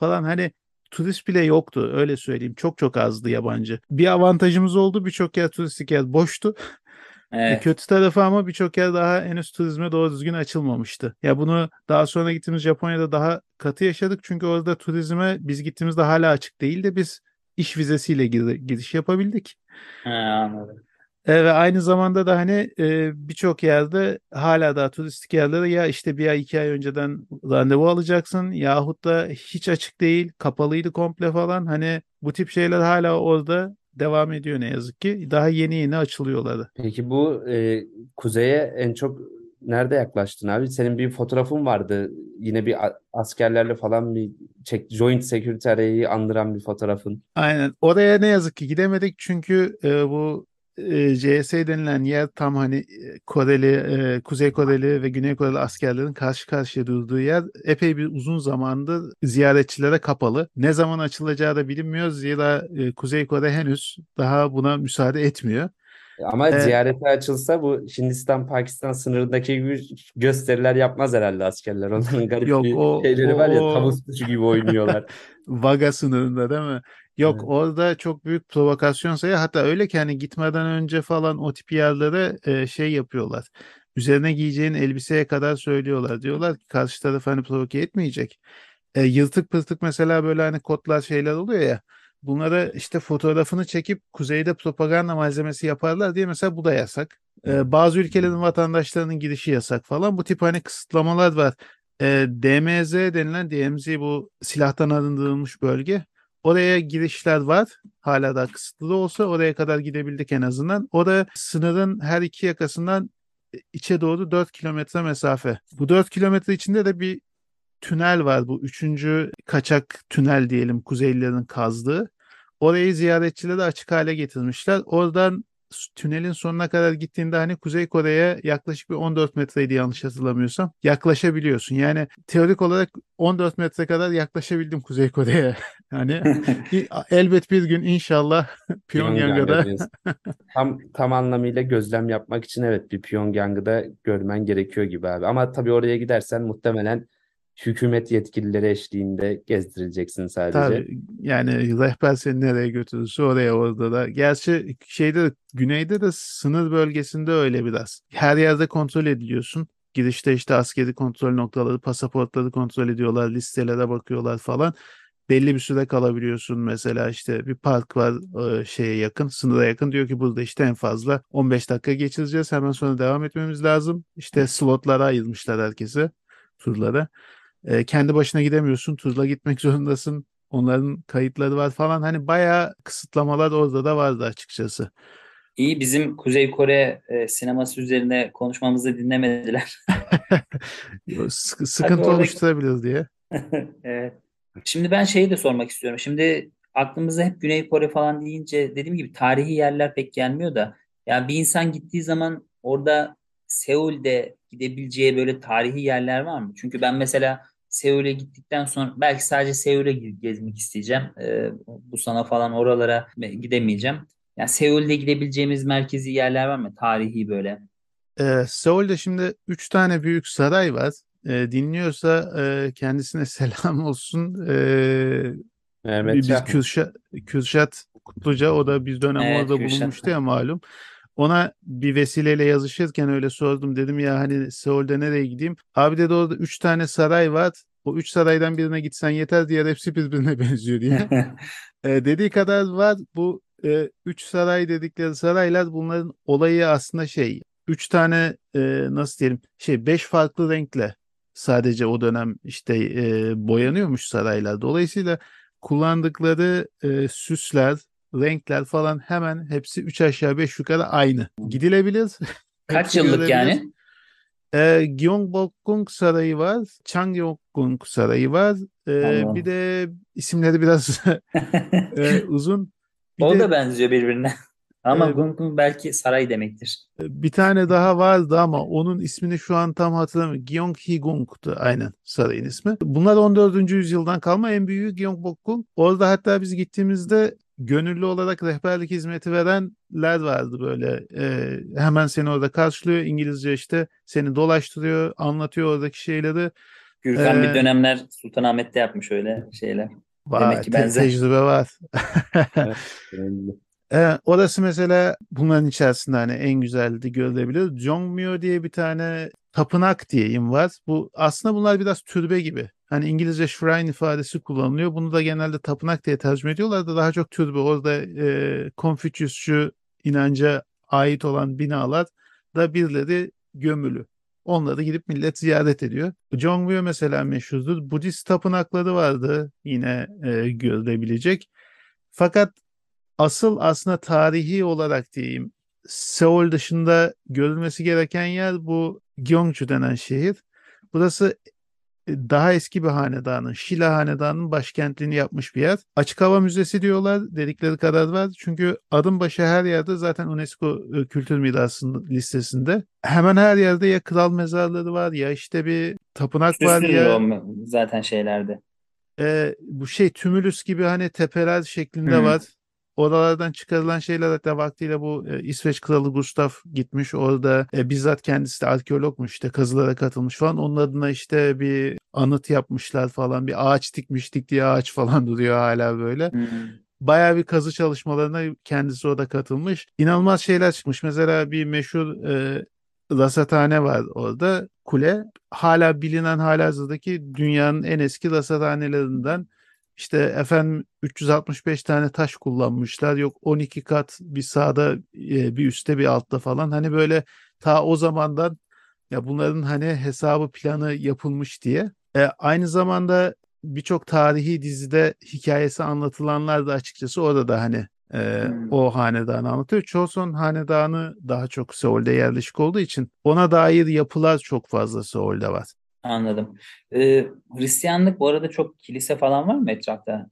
[SPEAKER 2] falan. Hani turist bile yoktu öyle söyleyeyim. Çok çok azdı yabancı. Bir avantajımız oldu. Birçok yer turistik yer boştu. E,
[SPEAKER 1] Evet.
[SPEAKER 2] kötü tarafı ama birçok yer daha henüz turizme doğru düzgün açılmamıştı. Ya bunu daha sonra gittiğimiz Japonya'da daha katı yaşadık. Çünkü orada turizme biz gittiğimizde hala açık değil de biz iş vizesiyle gir- giriş yapabildik.
[SPEAKER 1] Ha, anladım.
[SPEAKER 2] E, ve aynı zamanda da hani e, birçok yerde hala daha turistik yerlere ya işte bir ay iki ay önceden randevu alacaksın yahut da hiç açık değil kapalıydı komple falan hani bu tip şeyler hala orada devam ediyor ne yazık ki daha yeni yeni açılıyorlar.
[SPEAKER 3] Peki bu e, kuzeye en çok nerede yaklaştın abi? Senin bir fotoğrafın vardı. Yine bir askerlerle falan bir çek, Joint Security Area'yı andıran bir fotoğrafın.
[SPEAKER 2] Aynen oraya ne yazık ki gidemedik çünkü e, bu e, CS denilen yer tam hani e, Koreli, e, Kuzey Koreli ve Güney Koreli askerlerin karşı karşıya durduğu yer epey bir uzun zamandır ziyaretçilere kapalı. Ne zaman açılacağı da bilinmiyor zira e, Kuzey Kore henüz daha buna müsaade etmiyor.
[SPEAKER 3] Ama
[SPEAKER 2] E,
[SPEAKER 3] ziyarete açılsa bu Hindistan-Pakistan sınırındaki gibi gösteriler yapmaz herhalde askerler. Onların garip
[SPEAKER 2] yok
[SPEAKER 3] bir
[SPEAKER 2] o
[SPEAKER 3] şeyleri
[SPEAKER 2] o
[SPEAKER 3] var ya tavus kuşu gibi oynuyorlar.
[SPEAKER 2] Vaga sınırında değil mi? Yok
[SPEAKER 3] Evet.
[SPEAKER 2] orada çok büyük provokasyon sayı hatta öyle ki hani gitmeden önce falan o tip yerlere e, şey yapıyorlar. Üzerine giyeceğin elbiseye kadar söylüyorlar. Diyorlar ki karşı taraf hani provoke etmeyecek. E, yırtık pırtık mesela böyle hani kodlar şeyler oluyor ya. Bunlara işte fotoğrafını çekip kuzeyde propaganda malzemesi yaparlar diye mesela bu da yasak. E, bazı ülkelerin vatandaşlarının girişi yasak falan. Bu tip hani kısıtlamalar var. E, DMZ denilen DMZ bu silahtan arındırılmış bölge. Oraya girişler var. Hala da kısıtlı olsa oraya kadar gidebildik en azından. Orada sınırın her iki yakasından içe doğru 4 kilometre mesafe. Bu 4 kilometre içinde de bir tünel var. Bu üçüncü kaçak tünel diyelim Kuzeylilerin kazdığı. Orayı ziyaretçilere açık hale getirmişler. Oradan tünelin sonuna kadar gittiğinde hani Kuzey Kore'ye yaklaşık bir 14 metreydi yanlış hatırlamıyorsam yaklaşabiliyorsun. Yani teorik olarak 14 metre kadar yaklaşabildim Kuzey Kore'ye. Hani elbet bir gün inşallah Pyongyang'a
[SPEAKER 3] Pyongyang'a
[SPEAKER 2] da
[SPEAKER 3] diyorsun. Tam tam anlamıyla gözlem yapmak için evet bir Pyongyang'ı da görmen gerekiyor gibi abi. Ama tabii oraya gidersen muhtemelen hükümet yetkilileri eşliğinde gezdirileceksin sadece.
[SPEAKER 2] Tabii yani rehber seni nereye götürürse oraya orada da. Gerçi şeyde güneyde de sınır bölgesinde öyle biraz. Her yerde kontrol ediliyorsun. Girişte işte askeri kontrol noktaları, pasaportları kontrol ediyorlar, listelere bakıyorlar falan. Belli bir süre kalabiliyorsun mesela işte bir park var e, şeye yakın, sınıra yakın diyor ki burada işte en fazla 15 dakika geçireceğiz. Hemen sonra devam etmemiz lazım. İşte slotlara ayırmışlar herkese, turlara. E, kendi başına gidemiyorsun. Turla gitmek zorundasın. Onların kayıtları var falan. Hani bayağı kısıtlamalar orada da vardı açıkçası.
[SPEAKER 1] İyi bizim Kuzey Kore e, sineması üzerine konuşmamızı dinlemediler.
[SPEAKER 2] Sık- sıkıntı
[SPEAKER 1] oradaki-
[SPEAKER 2] oluşturabilir diye.
[SPEAKER 1] Evet. Şimdi ben şeyi de sormak istiyorum. Şimdi aklımıza hep Güney Kore falan deyince dediğim gibi tarihi yerler pek gelmiyor da ya bir insan gittiği zaman orada Seul'de gidebileceği böyle tarihi yerler var mı? Çünkü ben mesela Seul'e gittikten sonra belki sadece Seul'e ge- gezmek isteyeceğim. Ee, bu sana falan oralara gidemeyeceğim. Yani Seul'de gidebileceğimiz merkezi yerler var mı? Tarihi böyle.
[SPEAKER 2] Ee, Seul'de şimdi üç tane büyük saray var. Ee, dinliyorsa e, kendisine selam olsun. Ee,
[SPEAKER 3] Mehmet
[SPEAKER 2] biz. Kürşat, Kürşat Kutluca o da bir dönem
[SPEAKER 1] Evet,
[SPEAKER 2] orada
[SPEAKER 1] Kürşat.
[SPEAKER 2] bulunmuştu ya malum. Ona bir vesileyle yazışırken öyle sordum. Dedim ya hani Seul'de nereye gideyim? Abi dedi orada üç tane saray var. O üç saraydan birine gitsen yeter. Diğer hepsi birbirine benziyor diye. E, dediği kadar var. Bu e, üç saray dedikleri saraylar bunların olayı aslında şey. Üç tane e, nasıl diyelim şey beş farklı renkle sadece o dönem işte e, boyanıyormuş saraylar. Dolayısıyla kullandıkları e, süsler, renkler falan hemen hepsi üç aşağı beş yukarı aynı. Gidilebilir.
[SPEAKER 1] Kaç yıllık yani?
[SPEAKER 2] E, Gyeongbokgung Sarayı var. Changgyeokgung Sarayı var. E,
[SPEAKER 1] Allah.
[SPEAKER 2] bir de isimleri biraz e, uzun. Bir
[SPEAKER 1] O
[SPEAKER 2] de
[SPEAKER 1] da benziyor birbirine. Ama
[SPEAKER 2] Evet.
[SPEAKER 1] Gung Gung belki saray demektir.
[SPEAKER 2] bir tane daha vardı ama onun ismini şu an tam hatırlamıyorum. Gyeonghigung'tu aynen sarayın ismi. Bunlar 14. yüzyıldan kalma en büyüğü Gyeongbokgung. Orada hatta biz gittiğimizde gönüllü olarak rehberlik hizmeti verenler vardı böyle. E, hemen seni orada karşılıyor. İngilizce işte seni dolaştırıyor, anlatıyor oradaki şeyleri.
[SPEAKER 1] Gürkan bir
[SPEAKER 2] Ee,
[SPEAKER 1] dönemler Sultanahmet'te yapmış öyle şeyler.
[SPEAKER 2] Vay,
[SPEAKER 1] Demek ki benzer.
[SPEAKER 2] tecrübe var. Ee, orası mesela bunların içerisinde hani en güzeldi görülebilir. Jongmyo diye bir tane tapınak diyeyim var. Bu aslında bunlar biraz türbe gibi. Hani İngilizce shrine ifadesi kullanılıyor. Bunu da genelde tapınak diye tercüme ediyorlar da daha çok türbe. Orada e, Konfüçyüsçü inanca ait olan binalar da birileri gömülü. Onları gidip millet ziyaret ediyor. Jongmyo mesela meşhurdur. Budist tapınakları vardı yine e, görülebilecek. Fakat asıl aslında tarihi olarak diyeyim Seul dışında görülmesi gereken yer bu Gyeongju denen şehir. Burası daha eski bir hanedanın, Şila hanedanının başkentliğini yapmış bir yer. Açık hava müzesi diyorlar, dedikleri kadar var. Çünkü adım başı her yerde zaten UNESCO e, Kültür Mirası listesinde. Hemen her yerde ya kral mezarları var ya işte bir tapınak var
[SPEAKER 1] Süslü
[SPEAKER 2] ya
[SPEAKER 1] zaten şeylerde.
[SPEAKER 2] e, bu şey tümülüs gibi hani tepeler şeklinde
[SPEAKER 1] Hı.
[SPEAKER 2] var. Oralardan çıkarılan şeyler hatta vaktiyle bu e, İsveç Kralı Gustaf gitmiş. Orada e, bizzat kendisi de arkeologmuş işte kazılara katılmış falan. Onun adına işte bir anıt yapmışlar falan. Bir ağaç dikmiş diktiği ağaç falan duruyor hala böyle.
[SPEAKER 1] Hmm.
[SPEAKER 2] Bayağı bir kazı çalışmalarına kendisi orada katılmış. İnanılmaz şeyler çıkmış. Mesela bir meşhur e, rasathane var orada. Kule. Hala bilinen halihazırdaki dünyanın en eski rasathanelerinden. İşte efendim 365 tane taş kullanmışlar. Yok 12 kat bir sağda e, bir üstte bir altta falan. Hani böyle ta o zamandan ya bunların hani hesabı planı yapılmış diye. E, aynı zamanda birçok tarihi dizide hikayesi anlatılanlar da açıkçası orada da hani e,
[SPEAKER 1] Hmm.
[SPEAKER 2] o hanedanı anlatıyor. Choson hanedanı daha çok Seul'de yerleşik olduğu için ona dair yapılar çok fazla Seul'de var.
[SPEAKER 1] Anladım. Ee, Hristiyanlık bu arada çok kilise falan var mı etrafta?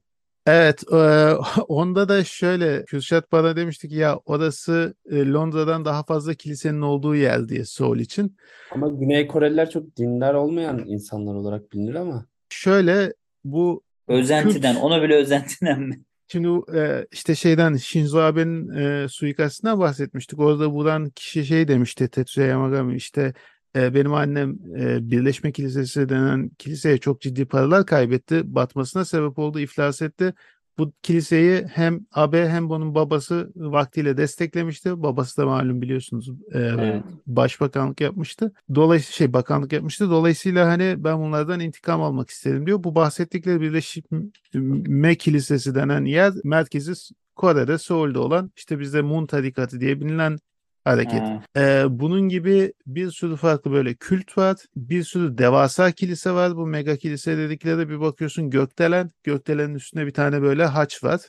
[SPEAKER 2] Evet, e, onda da şöyle Kürşat bana demişti ki ya orası e, Londra'dan daha fazla kilisenin olduğu yer diye Seul için.
[SPEAKER 3] Ama Güney Koreliler çok dindar olmayan insanlar olarak bilinir ama.
[SPEAKER 2] Şöyle bu
[SPEAKER 1] Özentiden,
[SPEAKER 2] Kürt-
[SPEAKER 1] ona bile özentiden mi?
[SPEAKER 2] Şimdi e, işte şeyden Shinzo Abe'nin e, suikastinden bahsetmiştik. Orada vuran kişi şey demişti Tetsuya Yamagami işte e, benim annem e, Birleşme Kilisesi denen kiliseye çok ciddi paralar kaybetti. Batmasına sebep oldu, iflas etti. Bu kiliseyi hem Abe hem bunun babası vaktiyle desteklemişti. Babası da malum biliyorsunuz e,
[SPEAKER 1] Evet.
[SPEAKER 2] başbakanlık yapmıştı. Dolayısıyla şey bakanlık yapmıştı. Dolayısıyla hani ben bunlardan intikam almak istedim diyor. Bu bahsettikleri Birleşme Kilisesi denen yer merkezi Kore'de Seul'de olan işte bizde Mun tarikatı diye bilinen hareket.
[SPEAKER 1] Ha.
[SPEAKER 2] Ee, bunun gibi bir sürü farklı böyle kült var. Bir sürü devasa kilise var. Bu mega kilise dedikleri bir bakıyorsun gökdelen. Gökdelenin üstünde bir tane böyle haç var.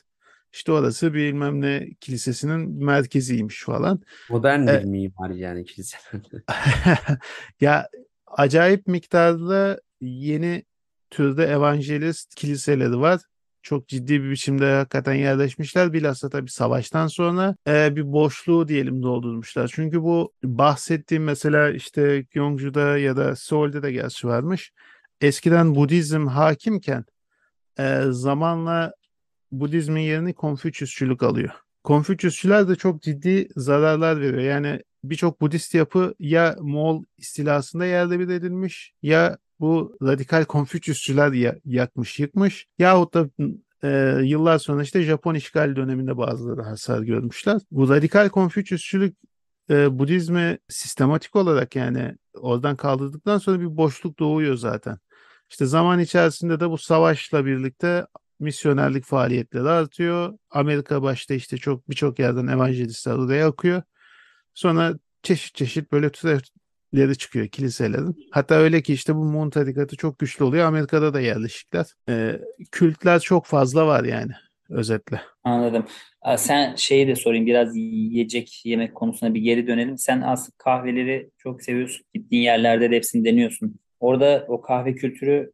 [SPEAKER 2] İşte orası bilmem ne kilisesinin merkeziymiş falan.
[SPEAKER 3] Modern bir mimari yani kilise.
[SPEAKER 2] ya acayip miktarda yeni türde evangelist kiliseleri var. Çok ciddi bir biçimde hakikaten yerleşmişler. Bilhassa tabii savaştan sonra e, bir boşluğu diyelim doldurmuşlar. Çünkü bu bahsettiğim mesela işte Gyeongju'da ya da Seul'de de gerçi varmış. Eskiden Budizm hakimken e, zamanla Budizmin yerini Konfüçyüsçülük alıyor. Konfüçyüsçüler de çok ciddi zararlar veriyor. Yani birçok Budist yapı ya Moğol istilasında yerle bir edilmiş ya bu radikal Konfüçyüsçüler ya- yakmış yıkmış yahut da e, yıllar sonra işte Japon işgal döneminde bazıları hasar görmüşler. Bu radikal Konfüçyüsçülük e, Budizmi sistematik olarak yani oradan kaldırdıktan sonra bir boşluk doğuyor zaten. İşte zaman içerisinde de bu savaşla birlikte misyonerlik faaliyetleri artıyor. Amerika başta işte çok birçok yerden evangelistler oraya akıyor. Sonra çeşit çeşit böyle türevleri çıkıyor kiliselerin. Hatta öyle ki işte bu Moon tarikatı çok güçlü oluyor. Amerika'da da yerleşikler. Ee, kültler çok fazla var yani özetle.
[SPEAKER 1] Anladım. Sen şeyi de sorayım biraz yiyecek yemek konusuna bir geri dönelim. Sen aslında kahveleri çok seviyorsun. Gittiğin yerlerde de hepsini deniyorsun. Orada o kahve kültürü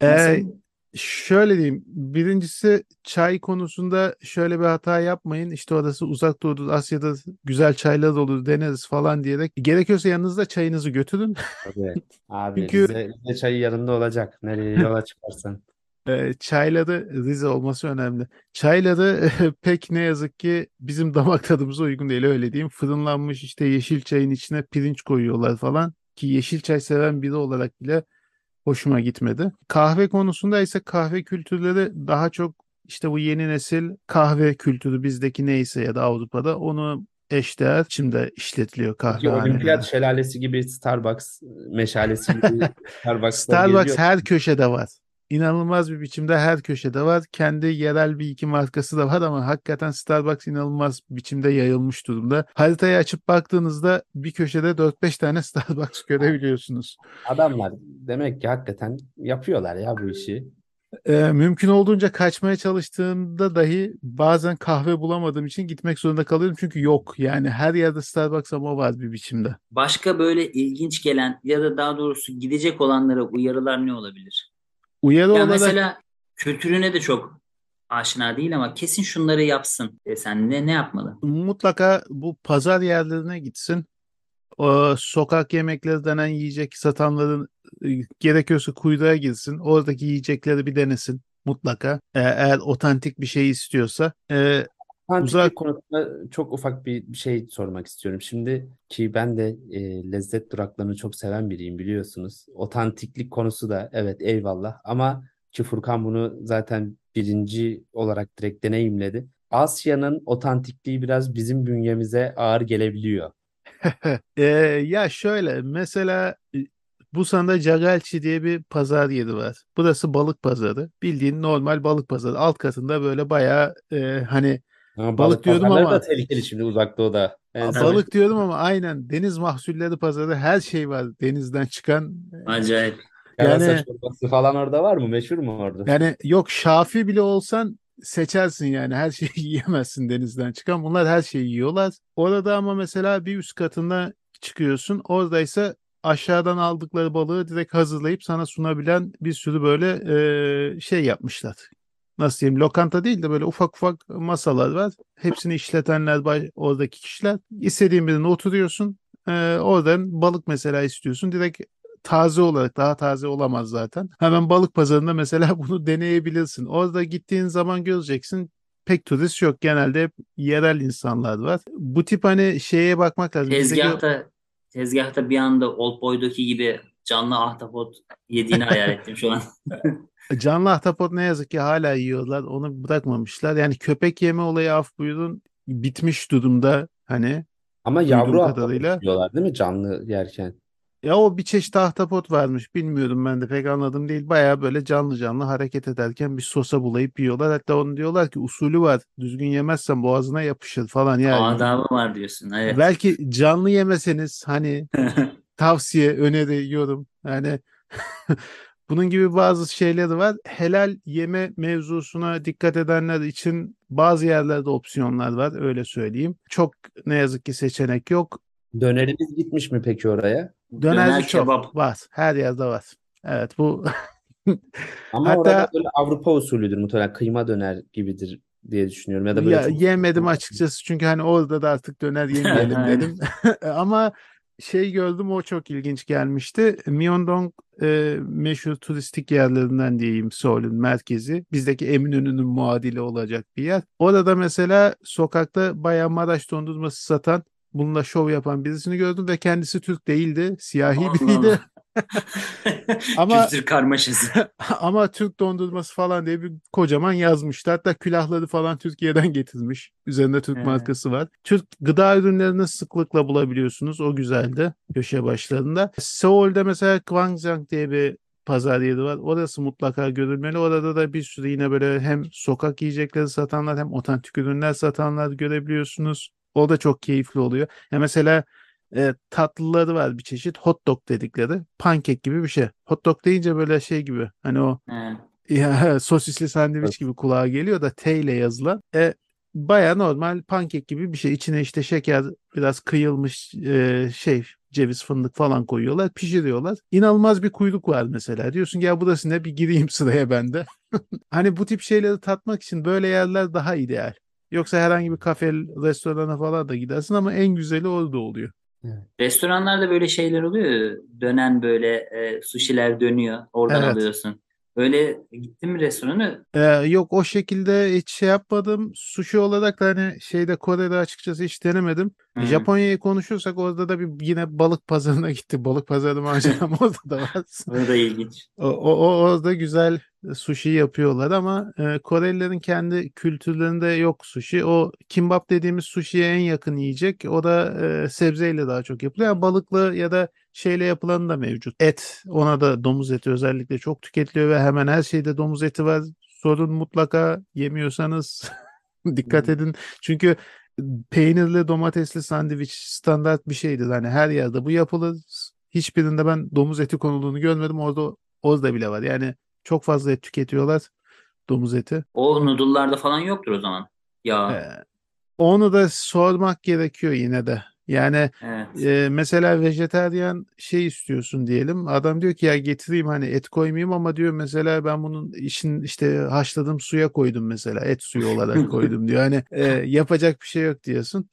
[SPEAKER 2] Ee,
[SPEAKER 1] nasıl?
[SPEAKER 2] Şöyle diyeyim. Birincisi çay konusunda şöyle bir hata yapmayın. İşte orası uzak doğudur, Asya'da güzel çaylar olur deneriz falan diyerek. Gerekiyorsa yanınızda çayınızı götürün.
[SPEAKER 3] Tabii. Abi
[SPEAKER 2] Çünkü
[SPEAKER 3] Rize, Rize çayı yanında olacak. Nereye yola çıkarsan.
[SPEAKER 2] e, çayları Rize olması önemli. Çayları pek ne yazık ki bizim damak tadımıza uygun değil öyle diyeyim. Fırınlanmış işte yeşil çayın içine pirinç koyuyorlar falan. Ki yeşil çay seven biri olarak bile hoşuma gitmedi. Kahve konusunda ise kahve kültürleri daha çok işte bu yeni nesil kahve kültürü bizdeki neyse ya da Avrupa'da onu eşdeğer şimdi işletiliyor
[SPEAKER 3] Peki
[SPEAKER 2] kahvehanelerde.
[SPEAKER 3] olimpiyat şelalesi gibi Starbucks meşalesi gibi Starbucks'lar
[SPEAKER 2] Starbucks her köşede var. İnanılmaz bir biçimde her köşede var. Kendi yerel bir iki markası da var ama hakikaten Starbucks inanılmaz biçimde yayılmış durumda. Haritayı açıp baktığınızda bir köşede 4-5 tane Starbucks görebiliyorsunuz.
[SPEAKER 3] Adamlar demek ki hakikaten yapıyorlar ya bu işi.
[SPEAKER 2] Ee, mümkün olduğunca kaçmaya çalıştığımda dahi bazen kahve bulamadığım için gitmek zorunda kalıyorum. Çünkü yok yani her yerde Starbucks ama var bir biçimde.
[SPEAKER 1] Başka böyle ilginç gelen ya da daha doğrusu gidecek olanlara uyarılar ne olabilir? Ya
[SPEAKER 2] olarak
[SPEAKER 1] mesela kültürüne de çok aşina değil ama kesin şunları yapsın desen ne ne yapmalı?
[SPEAKER 2] mutlaka bu pazar yerlerine gitsin. O sokak yemekleri denen yiyecek satanların e, gerekiyorsa kuyruğa girsin. Oradaki yiyecekleri bir denesin mutlaka. E, eğer otantik bir şey istiyorsa. E,
[SPEAKER 3] Otantiklik
[SPEAKER 2] uzak
[SPEAKER 3] konusunda çok ufak bir bir şey sormak istiyorum. Şimdi ki ben de e, lezzet duraklarını çok seven biriyim biliyorsunuz. Otantiklik konusu da evet eyvallah ama ki Furkan bunu zaten birinci olarak direkt deneyimledi. Asya'nın otantikliği biraz bizim bünyemize ağır gelebiliyor.
[SPEAKER 2] e, ya şöyle mesela e, Busan'da Cagalçi diye bir pazar yeri var. Burası balık pazarı. Bildiğin normal balık pazarı. Alt katında böyle bayağı e, hani
[SPEAKER 3] Ama
[SPEAKER 2] balık
[SPEAKER 3] balık
[SPEAKER 2] diyordum
[SPEAKER 3] pazarları da
[SPEAKER 2] ama
[SPEAKER 3] tehlikeli şimdi uzak doğuda. En
[SPEAKER 2] A-
[SPEAKER 3] son
[SPEAKER 2] Balık diyorum ama aynen deniz mahsulleri pazarı her şey var denizden çıkan.
[SPEAKER 1] Acayip.
[SPEAKER 3] yarasa
[SPEAKER 2] Yani
[SPEAKER 3] çorbası falan orada var mı? Meşhur mu orada?
[SPEAKER 2] yani yok şafi bile olsan seçersin yani her şeyi yiyemezsin denizden çıkan. Bunlar her şeyi yiyorlar. Orada ama mesela bir üst katına çıkıyorsun. Oradaysa aşağıdan aldıkları balığı direkt hazırlayıp sana sunabilen bir sürü böyle e, şey yapmışlar. Nasıl diyeyim lokanta değil de böyle ufak ufak masalar var. Hepsini işletenler oradaki kişiler. İstediğin birine oturuyorsun. E, oradan balık mesela istiyorsun. Direkt taze olarak daha taze olamaz zaten. Hemen balık pazarında mesela bunu deneyebilirsin. Orada gittiğin zaman göreceksin pek turist yok. Genelde hep yerel insanlar var. Bu tip hani şeye bakmak lazım.
[SPEAKER 1] Tezgahta tezgahta bir anda Old Boy'daki gibi canlı ahtapot yediğini hayal ettim şu an.
[SPEAKER 2] canlı ahtapot ne yazık ki hala yiyorlar. Onu bırakmamışlar. Yani köpek yeme olayı af buyurun bitmiş durumda hani
[SPEAKER 3] Ama yavru ahtapot
[SPEAKER 2] kadarıyla.
[SPEAKER 3] diyorlar değil mi canlı yerken?
[SPEAKER 2] Ya o bir çeşit ahtapot varmış. Bilmiyorum ben de pek anladım değil. Baya böyle canlı canlı hareket ederken bir sosa bulayıp yiyorlar. Hatta onu diyorlar ki usulü var. Düzgün yemezsen boğazına yapışır falan. Ya
[SPEAKER 1] Adabı var diyorsun. Evet.
[SPEAKER 2] belki canlı yemeseniz hani tavsiye, öneri, yorum. Yani bunun gibi bazı şeyleri var. Helal yeme mevzusuna dikkat edenler için bazı yerlerde opsiyonlar var. Öyle söyleyeyim. Çok ne yazık ki seçenek yok.
[SPEAKER 3] Dönerimiz gitmiş mi peki oraya?
[SPEAKER 2] Dönerci
[SPEAKER 1] Döner
[SPEAKER 2] çok
[SPEAKER 1] kebap.
[SPEAKER 2] var. Her yerde var. Evet bu
[SPEAKER 3] Ama
[SPEAKER 2] Hatta-
[SPEAKER 3] orada böyle Avrupa usulüdür muhtemelen kıyma döner gibidir diye düşünüyorum. Ya da böyle
[SPEAKER 2] ya
[SPEAKER 3] çok-
[SPEAKER 2] yemedim açıkçası çünkü hani orada da artık döner yemeyelim dedim. Ama şey gördüm o çok ilginç gelmişti. Myeongdong e, meşhur turistik yerlerinden diyeyim Seul'ün merkezi. Bizdeki Eminönü'nün muadili olacak bir yer. Orada mesela sokakta bayağı Maraş dondurması satan bununla şov yapan birisini gördüm ve kendisi Türk değildi. Siyahi
[SPEAKER 1] Allah
[SPEAKER 2] biriydi. Ama-
[SPEAKER 1] Kültür karmaşası.
[SPEAKER 2] Ama Türk dondurması falan diye bir kocaman yazmıştı. Hatta külahları falan Türkiye'den getirmiş. Üzerinde Türk
[SPEAKER 1] Evet.
[SPEAKER 2] markası var. Türk gıda ürünlerini sıklıkla bulabiliyorsunuz. O güzeldi köşe başlarında. Seul'de mesela Gwangjang diye bir pazar yeri var. Orası mutlaka görülmeli. Orada da bir sürü yine böyle hem sokak yiyecekleri satanlar hem otantik ürünler satanlar görebiliyorsunuz. O da çok keyifli oluyor. Ya mesela e, tatlıları var bir çeşit. Hot dog dedikleri. Pankek gibi bir şey. Hot dog deyince böyle şey gibi. Hani o ya, sosisli sandviç
[SPEAKER 3] Evet.
[SPEAKER 2] gibi kulağa geliyor da T ile yazılan. E, baya normal pankek gibi bir şey. İçine işte şeker biraz kıyılmış e, şey ceviz fındık falan koyuyorlar. Pişiriyorlar. İnanılmaz bir kuyruk var mesela. Diyorsun ki ya burası ne bir gireyim sıraya ben de. hani bu tip şeyleri tatmak için böyle yerler daha ideal. Yoksa herhangi bir kafe, restorana falan da gidersin ama en güzeli orada oluyor.
[SPEAKER 1] Restoranlarda böyle şeyler oluyor. Dönen böyle e, sushiler dönüyor. Oradan
[SPEAKER 2] Evet.
[SPEAKER 1] alıyorsun. Öyle gittin mi restorana?
[SPEAKER 2] Ee, yok o şekilde hiç şey yapmadım. Sushi olarak da hani şeyde Kore'de açıkçası hiç denemedim.
[SPEAKER 1] Hı.
[SPEAKER 2] Japonya'yı konuşursak orada da bir yine balık pazarına gitti. Balık pazarı maceram orada da var.
[SPEAKER 1] O da ilginç.
[SPEAKER 2] O, o, orada güzel sushi yapıyorlar ama e, Korelilerin kendi kültürlerinde yok sushi. O kimbap dediğimiz sushi'ye en yakın yiyecek. O da e, sebzeyle daha çok yapılıyor. Yani balıklı ya da şeyle yapılanı da mevcut. Et, ona da domuz eti özellikle çok tüketiliyor ve hemen her şeyde domuz eti var. Sorun mutlaka yemiyorsanız dikkat
[SPEAKER 1] Hmm.
[SPEAKER 2] edin. Çünkü peynirli domatesli sandviç standart bir şeydir. Hani her yerde bu yapılır. Hiçbirinde ben domuz eti konulduğunu görmedim. Orada orada bile var. Yani çok fazla et tüketiyorlar. Domuz eti.
[SPEAKER 1] O noodle'larda falan yoktur o zaman. Ya
[SPEAKER 2] Ee, onu da sormak gerekiyor yine de. Yani
[SPEAKER 1] evet.
[SPEAKER 2] e, mesela vejetaryen şey istiyorsun diyelim. Adam diyor ki ya getireyim hani et koymayayım ama diyor mesela ben bunun işin işte haşladığım suya koydum mesela et suyu olarak koydum diyor. Hani e, yapacak bir şey yok diyorsun.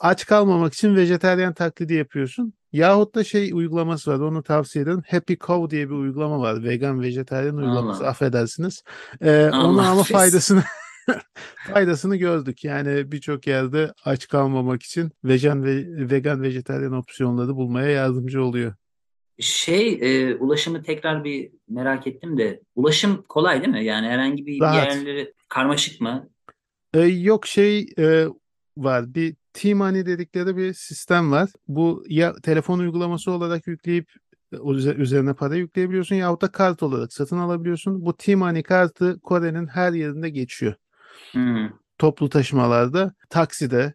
[SPEAKER 2] Aç kalmamak için vejetaryen taklidi yapıyorsun. Yahut da şey uygulaması var onu tavsiye ederim. Happy Cow diye bir uygulama var. Vegan vejetaryen uygulaması
[SPEAKER 1] Allah.
[SPEAKER 2] affedersiniz. Ee,
[SPEAKER 1] Allah
[SPEAKER 2] onu ama faydasını faydasını gördük. Yani birçok yerde aç kalmamak için vegan ve vegan vejetaryen opsiyonları bulmaya yardımcı oluyor.
[SPEAKER 1] Şey e, ulaşımı tekrar bir merak ettim de ulaşım kolay değil mi? Yani herhangi bir
[SPEAKER 2] Rahat.
[SPEAKER 1] yerleri karmaşık mı?
[SPEAKER 2] Ee, yok şey e, var. Bir T-Money dedikleri bir sistem var. Bu ya telefon uygulaması olarak yükleyip e, üzerine para yükleyebiliyorsun yahut da kart olarak satın alabiliyorsun. Bu T-Money kartı Kore'nin her yerinde geçiyor.
[SPEAKER 1] Hmm.
[SPEAKER 2] Toplu taşımalarda, takside,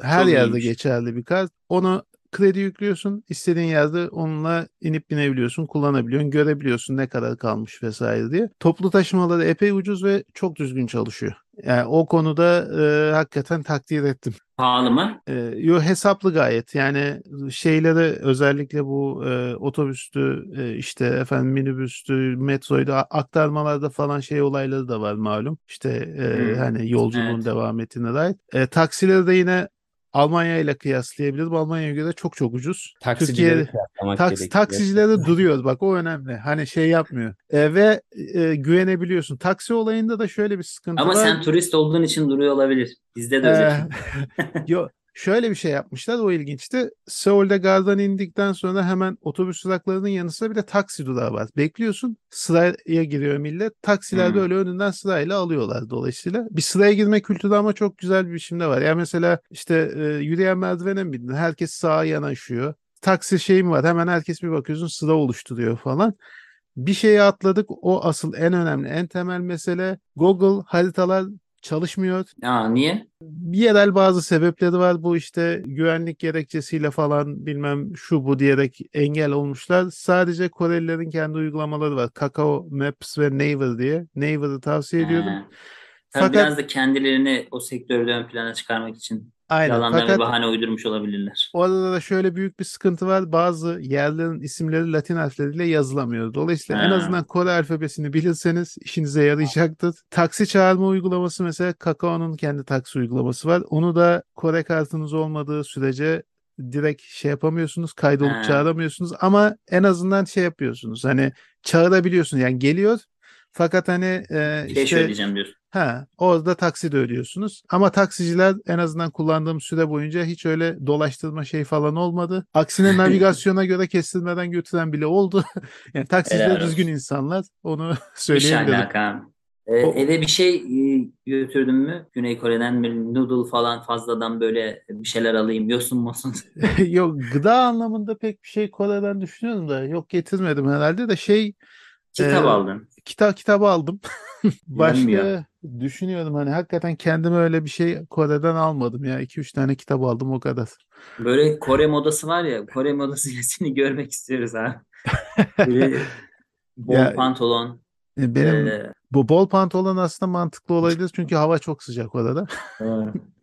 [SPEAKER 2] her
[SPEAKER 1] Çok
[SPEAKER 2] yerde
[SPEAKER 1] iyiymiş.
[SPEAKER 2] geçerli bir kart. Onu kredi yüklüyorsun. istediğin yerde onunla inip binebiliyorsun, kullanabiliyorsun, görebiliyorsun ne kadar kalmış vesaire diye. Toplu taşımaları epey ucuz ve çok düzgün çalışıyor. Yani o konuda e, hakikaten takdir ettim.
[SPEAKER 1] Pahalı mı?
[SPEAKER 2] E, yo hesaplı gayet. Yani şeyleri özellikle bu e, otobüstü e, işte efendim minibüstü, metroydu aktarmalarda falan şey olayları da var malum. İşte e,
[SPEAKER 1] Hmm,
[SPEAKER 2] hani yolculuğun
[SPEAKER 1] evet.
[SPEAKER 2] devam ettiğine dair. E, taksileri de yine Almanya ile kıyaslayabiliriz. Almanya'ya göre çok çok ucuz.
[SPEAKER 3] Taksicileri
[SPEAKER 2] Türkiye
[SPEAKER 3] kıyaslamak
[SPEAKER 2] Taks, taksicileri duruyor bak o önemli. Hani şey yapmıyor. E, ve e, güvenebiliyorsun. Taksi olayında da şöyle bir sıkıntı
[SPEAKER 1] Ama
[SPEAKER 2] var.
[SPEAKER 1] sen turist olduğun için duruyor olabilir. Bizde de öyle
[SPEAKER 2] Ee,
[SPEAKER 1] çünkü.
[SPEAKER 2] Şöyle bir şey yapmışlar o ilginçti. Seul'de gardan indikten sonra hemen otobüs duraklarının yanı sıra bir de taksi durağı var. Bekliyorsun sıraya giriyor millet. Taksiler
[SPEAKER 1] Hmm.
[SPEAKER 2] böyle önünden sırayla alıyorlar dolayısıyla. Bir sıraya girme kültürü ama çok güzel bir biçimde var. Yani mesela işte e, yürüyen merdivene mi bindin? Herkes sağa yanaşıyor. taksi şeyim var. Hemen herkes bir bakıyorsun sıra oluşturuyor falan. Bir şeyi atladık. O asıl en önemli, en temel mesele Google haritalar çalışmıyor.
[SPEAKER 1] Aa, niye?
[SPEAKER 2] Yerel bazı sebepleri var. Bu işte güvenlik gerekçesiyle falan bilmem şu bu diyerek engel olmuşlar. Sadece Korelilerin kendi uygulamaları var. Kakao Maps ve Naver diye. Naver'ı tavsiye ediyorum.
[SPEAKER 1] He. Tabii
[SPEAKER 2] Fakat
[SPEAKER 1] biraz da kendilerini o sektörde ön plana çıkarmak için
[SPEAKER 2] aynen.
[SPEAKER 1] yalandan
[SPEAKER 2] Fakat
[SPEAKER 1] bahane uydurmuş olabilirler.
[SPEAKER 2] Orada da şöyle büyük bir sıkıntı var. Bazı yerlerin isimleri Latin harfleriyle yazılamıyor. Dolayısıyla en
[SPEAKER 1] Ha.
[SPEAKER 2] azından Kore alfabesini bilirseniz işinize yarayacaktır. Taksi çağırma uygulaması mesela Kakao'nun kendi taksi uygulaması var. Onu da Kore kartınız olmadığı sürece direkt şey yapamıyorsunuz, kaydolup
[SPEAKER 1] Ha.
[SPEAKER 2] çağıramıyorsunuz ama en azından şey yapıyorsunuz. Hani çağırabiliyorsunuz. Yani geliyor fakat hani e,
[SPEAKER 1] Şey
[SPEAKER 2] işte
[SPEAKER 1] söyleyeceğim diyorsun.
[SPEAKER 2] Ha, orada taksi de ödüyorsunuz. Ama taksiciler en azından kullandığım süre boyunca hiç öyle dolaştırma şey falan olmadı. Aksine navigasyona göre kestirmeden götüren bile oldu. yani taksiciler
[SPEAKER 1] Helal
[SPEAKER 2] düzgün
[SPEAKER 1] olsun.
[SPEAKER 2] insanlar. Onu söyleyebilirim.
[SPEAKER 1] Ee,
[SPEAKER 2] O-
[SPEAKER 1] eve bir şey e, götürdün mü? Güney Kore'den bir noodle falan fazladan böyle bir şeyler alayım. Yosun mosun.
[SPEAKER 2] Yok gıda anlamında pek bir şey Kore'den düşünüyorum da yok getirmedim herhalde de şey
[SPEAKER 1] Kitap
[SPEAKER 2] Ee,
[SPEAKER 1] aldın.
[SPEAKER 2] Kitap kitabı aldım. Başka
[SPEAKER 1] Yenmiyor.
[SPEAKER 2] düşünüyorum hani hakikaten kendime öyle bir şey Kore'den almadım ya. 2-3 tane kitap aldım o kadar.
[SPEAKER 1] Böyle Kore modası var ya. Kore modasıyla seni görmek istiyoruz ha. Böyle bol
[SPEAKER 2] Ya,
[SPEAKER 1] pantolon.
[SPEAKER 2] e, benim
[SPEAKER 1] e,
[SPEAKER 2] Bu bol pantolon aslında mantıklı olabilir çünkü hava çok sıcak orada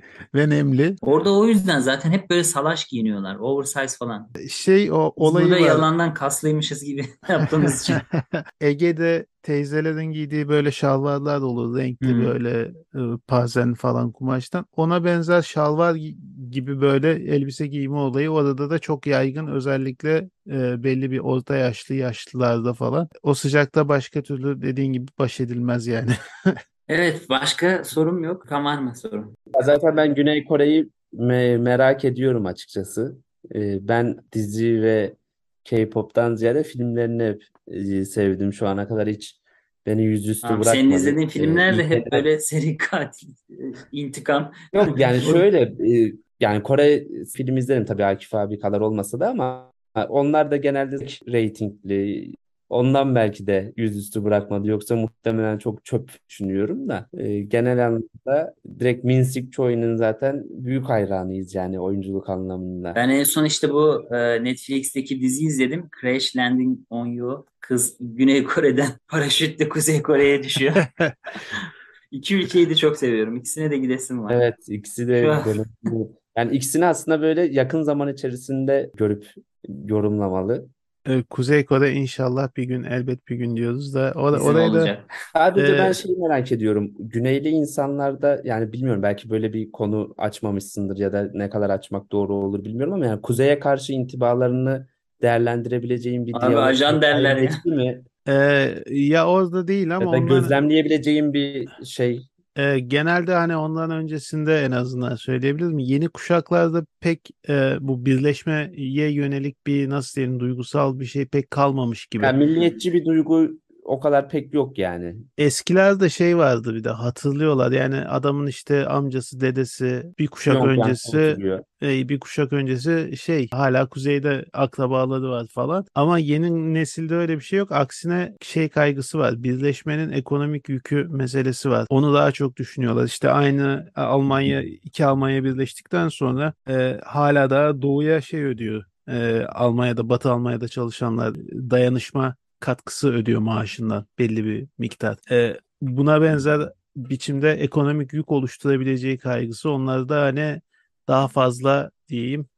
[SPEAKER 2] ve nemli.
[SPEAKER 1] Orada o yüzden zaten hep böyle salaş giyiniyorlar. Oversize falan.
[SPEAKER 2] Şey o
[SPEAKER 1] Biz
[SPEAKER 2] olayı
[SPEAKER 1] burada
[SPEAKER 2] var.
[SPEAKER 1] yalandan kaslıymışız gibi yaptığımız için.
[SPEAKER 2] Ege'de teyzelerin giydiği böyle şalvarlar olur. Renkli
[SPEAKER 1] Hı.
[SPEAKER 2] böyle e, pazen falan kumaştan. Ona benzer şalvar gi- gibi böyle elbise giyme olayı orada da çok yaygın. Özellikle e, belli bir orta yaşlı yaşlılarda falan. O sıcakta başka türlü dediğin gibi baş edilmez yani.
[SPEAKER 1] Evet, başka sorum yok. Kamar mı sorum?
[SPEAKER 3] Ya Zaten ben Güney Kore'yi me- merak ediyorum açıkçası. Ee, ben dizi ve K-pop'tan ziyade filmlerini hep e, sevdim şu ana kadar hiç beni yüzüstü
[SPEAKER 1] Tamam, senin
[SPEAKER 3] bırakmadı.
[SPEAKER 1] izlediğin
[SPEAKER 3] Ee,
[SPEAKER 1] filmler de hep böyle seri katil, e, intikam.
[SPEAKER 3] Yok yani şöyle e, yani Kore film izlerim tabii Akif abi kadar olmasa da ama onlar da genelde reytingli ondan belki de yüzüstü bırakmadı yoksa muhtemelen çok çöp düşünüyorum da E, genel anlamda direkt Min Sik Choi'nin zaten büyük hayranıyız yani oyunculuk anlamında.
[SPEAKER 1] Ben en son işte bu e, Netflix'teki dizi izledim. Crash Landing on You. Kız Güney Kore'den paraşütle Kuzey Kore'ye düşüyor. İki ülkeyi de çok seviyorum. İkisine de gidesim var.
[SPEAKER 3] Evet ikisi de yani ikisini aslında böyle yakın zaman içerisinde görüp yorumlamalı.
[SPEAKER 2] E, Kuzey Kore inşallah bir gün elbet bir gün diyoruz da or
[SPEAKER 1] Bizim
[SPEAKER 2] orayı da
[SPEAKER 1] olacak.
[SPEAKER 3] Sadece ben
[SPEAKER 2] Ee,
[SPEAKER 3] şeyi merak ediyorum. Güneyli insanlarda yani bilmiyorum belki böyle bir konu açmamışsındır ya da ne kadar açmak doğru olur bilmiyorum ama yani kuzeye karşı intibalarını değerlendirebileceğin bir
[SPEAKER 1] Abi
[SPEAKER 3] diyalog
[SPEAKER 1] ajan derler ya.
[SPEAKER 3] geçti mi?
[SPEAKER 2] e, ya orada değil ama
[SPEAKER 3] Ya da
[SPEAKER 2] ondan
[SPEAKER 3] gözlemleyebileceğin bir şey.
[SPEAKER 2] E, genelde hani ondan öncesinde en azından söyleyebilirim. Yeni kuşaklarda pek e, bu birleşmeye yönelik bir nasıl diyelim duygusal bir şey pek kalmamış gibi.
[SPEAKER 3] Yani milliyetçi bir duygu o kadar pek yok yani.
[SPEAKER 2] Eskilerde şey vardı bir de hatırlıyorlar. Yani adamın işte amcası, dedesi bir kuşak
[SPEAKER 3] Pyongyang
[SPEAKER 2] öncesi e, bir kuşak öncesi şey hala kuzeyde akrabaları var falan. Ama yeni nesilde öyle bir şey yok. Aksine şey kaygısı var. Birleşmenin ekonomik yükü meselesi var. Onu daha çok düşünüyorlar. İşte aynı Almanya iki Almanya birleştikten sonra e, hala daha doğuya şey ödüyor. E, Almanya'da Batı Almanya'da çalışanlar dayanışma katkısı ödüyor maaşından belli bir miktar. E, buna benzer biçimde ekonomik yük oluşturabileceği kaygısı onlarda hani daha fazla diyeyim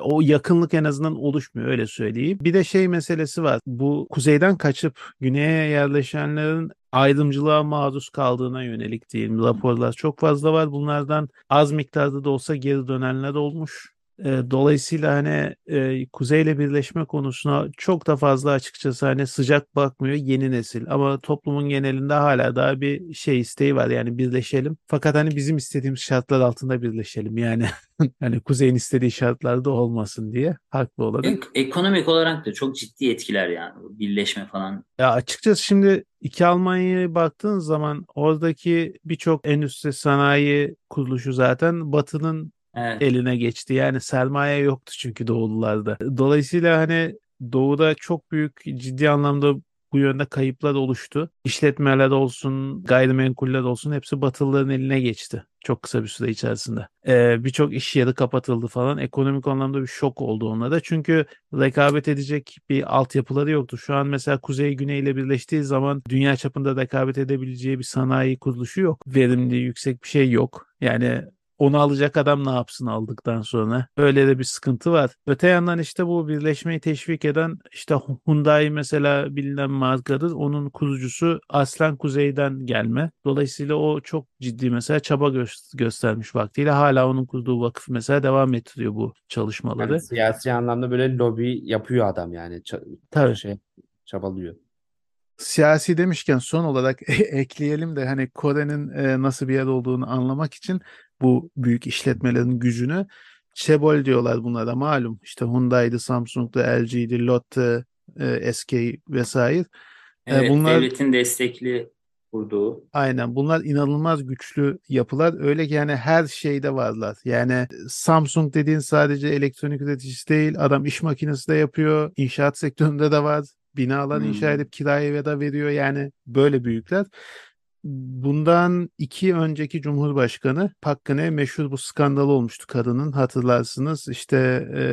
[SPEAKER 2] o yakınlık en azından oluşmuyor öyle söyleyeyim. Bir de şey meselesi var. Bu kuzeyden kaçıp güneye yerleşenlerin ayrımcılığa maruz kaldığına yönelik diyelim raporlar çok fazla var. Bunlardan az miktarda da olsa geri dönenler olmuş. E, Dolayısıyla hani e, kuzeyle birleşme konusuna çok da fazla açıkçası hani sıcak bakmıyor yeni nesil. Ama toplumun genelinde hala daha bir şey isteği var yani birleşelim. Fakat hani bizim istediğimiz şartlar altında birleşelim yani. hani kuzeyin istediği şartlarda olmasın diye haklı olarak.
[SPEAKER 1] Ek- ekonomik olarak da çok ciddi etkiler yani. Birleşme falan.
[SPEAKER 2] Ya açıkçası şimdi iki Almanya'ya baktığın zaman oradaki birçok endüstri sanayi kuruluşu zaten Batı'nın
[SPEAKER 1] Evet.
[SPEAKER 2] eline geçti. Yani sermaye yoktu çünkü Doğulularda. Dolayısıyla hani Doğu'da çok büyük ciddi anlamda bu yönde kayıplar oluştu. İşletmeler olsun, gayrimenkuller olsun hepsi Batılıların eline geçti. Çok kısa bir süre içerisinde. Ee, Birçok iş yeri kapatıldı falan. Ekonomik anlamda bir şok oldu onlara. Çünkü rekabet edecek bir altyapıları yoktu. Şu an mesela Kuzey Güney ile birleştiği zaman dünya çapında rekabet edebileceği bir sanayi kuruluşu yok. Verimli, yüksek bir şey yok. Yani onu alacak adam ne yapsın aldıktan sonra? Öyle de bir sıkıntı var. Öte yandan işte bu birleşmeyi teşvik eden işte Hyundai mesela bilinen markadır. Onun kurucusu aslen kuzeyden gelme. Dolayısıyla o çok ciddi mesela çaba gö- göstermiş vaktiyle. Hala onun kurduğu vakıf mesela devam ettiriyor bu çalışmaları.
[SPEAKER 3] Yani siyasi anlamda böyle lobi yapıyor adam yani. Ça-
[SPEAKER 2] Tabii.
[SPEAKER 3] şey çabalıyor.
[SPEAKER 2] Siyasi demişken son olarak ekleyelim de hani Kore'nin e, nasıl bir yer olduğunu anlamak için bu büyük işletmelerin gücünü Çebol diyorlar bunlara malum. İşte Hyundai'di, Samsung'du, LG'di, Lotte, e, SK vesaire. E,
[SPEAKER 1] Evet,
[SPEAKER 2] bunlar
[SPEAKER 1] devletin destekli kurduğu.
[SPEAKER 2] aynen bunlar inanılmaz güçlü yapılar. Öyle ki yani her şeyde varlar. Yani Samsung dediğin sadece elektronik üreticisi değil. Adam iş makinesi de yapıyor. İnşaat sektöründe de var. Binalar inşa
[SPEAKER 1] Hmm.
[SPEAKER 2] edip kiraya da veriyor. Yani böyle büyükler. Bundan iki önceki Cumhurbaşkanı Geun-hye meşhur bu skandal olmuştu kadının hatırlarsınız işte e,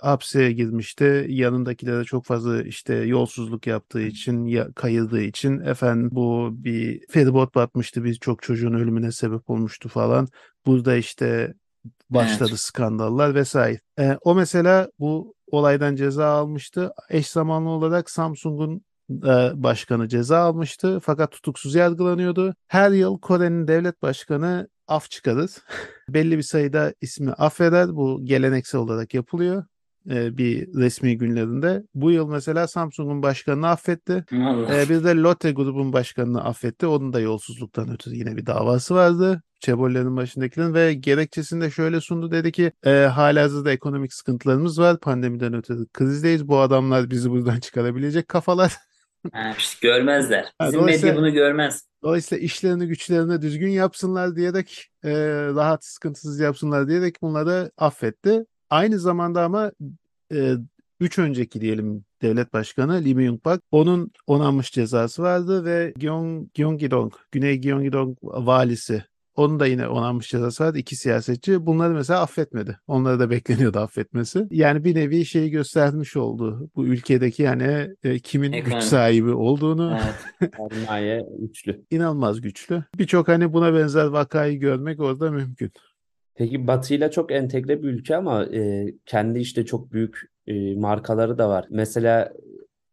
[SPEAKER 2] hapse girmişti yanındakilere çok fazla işte yolsuzluk yaptığı için ya, kayırdığı için efendim bu bir feribot batmıştı birçok çocuğun ölümüne sebep olmuştu falan burada işte başladı
[SPEAKER 1] Evet.
[SPEAKER 2] skandallar vesaire. E, o mesela bu olaydan ceza almıştı. Eş zamanlı olarak Samsung'un başkanı ceza almıştı fakat tutuksuz yargılanıyordu. Her yıl Kore'nin devlet başkanı af çıkarır. Belli bir sayıda ismi affeder. Bu geleneksel olarak yapılıyor e, bir resmi günlerinde. Bu yıl mesela Samsung'un başkanını affetti. Ee, bir de Lotte grubun başkanını affetti. Onun da yolsuzluktan ötürü yine bir davası vardı. Çebollerin başındakilerin ve gerekçesini de şöyle sundu. Dedi ki e, halihazırda ekonomik sıkıntılarımız var. Pandemiden ötürü krizdeyiz. Bu adamlar bizi buradan çıkarabilecek kafalar.
[SPEAKER 1] Ha, işte görmezler.
[SPEAKER 2] Ha,
[SPEAKER 1] Bizim
[SPEAKER 2] dolayısıyla-
[SPEAKER 1] medya bunu görmez.
[SPEAKER 2] Dolayısıyla işlerini güçlerini düzgün yapsınlar diyerek e, rahat sıkıntısız yapsınlar diyerek bunları affetti. Aynı zamanda ama e, üç önceki diyelim devlet başkanı Lee Myung-bak onun onanmış cezası vardı ve Gyeong, Gyeonggi-dong, Güney Gyeonggi-dong valisi onun da yine onanmış cezası vardı. İki siyasetçi bunları mesela affetmedi. Onları da bekleniyordu affetmesi. Yani bir nevi şeyi göstermiş oldu. Bu ülkedeki yani e, kimin güç
[SPEAKER 1] Ekonomi.
[SPEAKER 2] sahibi olduğunu
[SPEAKER 1] Evet.
[SPEAKER 3] Sermaye üçlü.
[SPEAKER 2] inanılmaz güçlü. Birçok hani buna benzer vakayı görmek orada mümkün.
[SPEAKER 3] Peki Batı'yla çok entegre bir ülke ama e, kendi işte çok büyük e, markaları da var. Mesela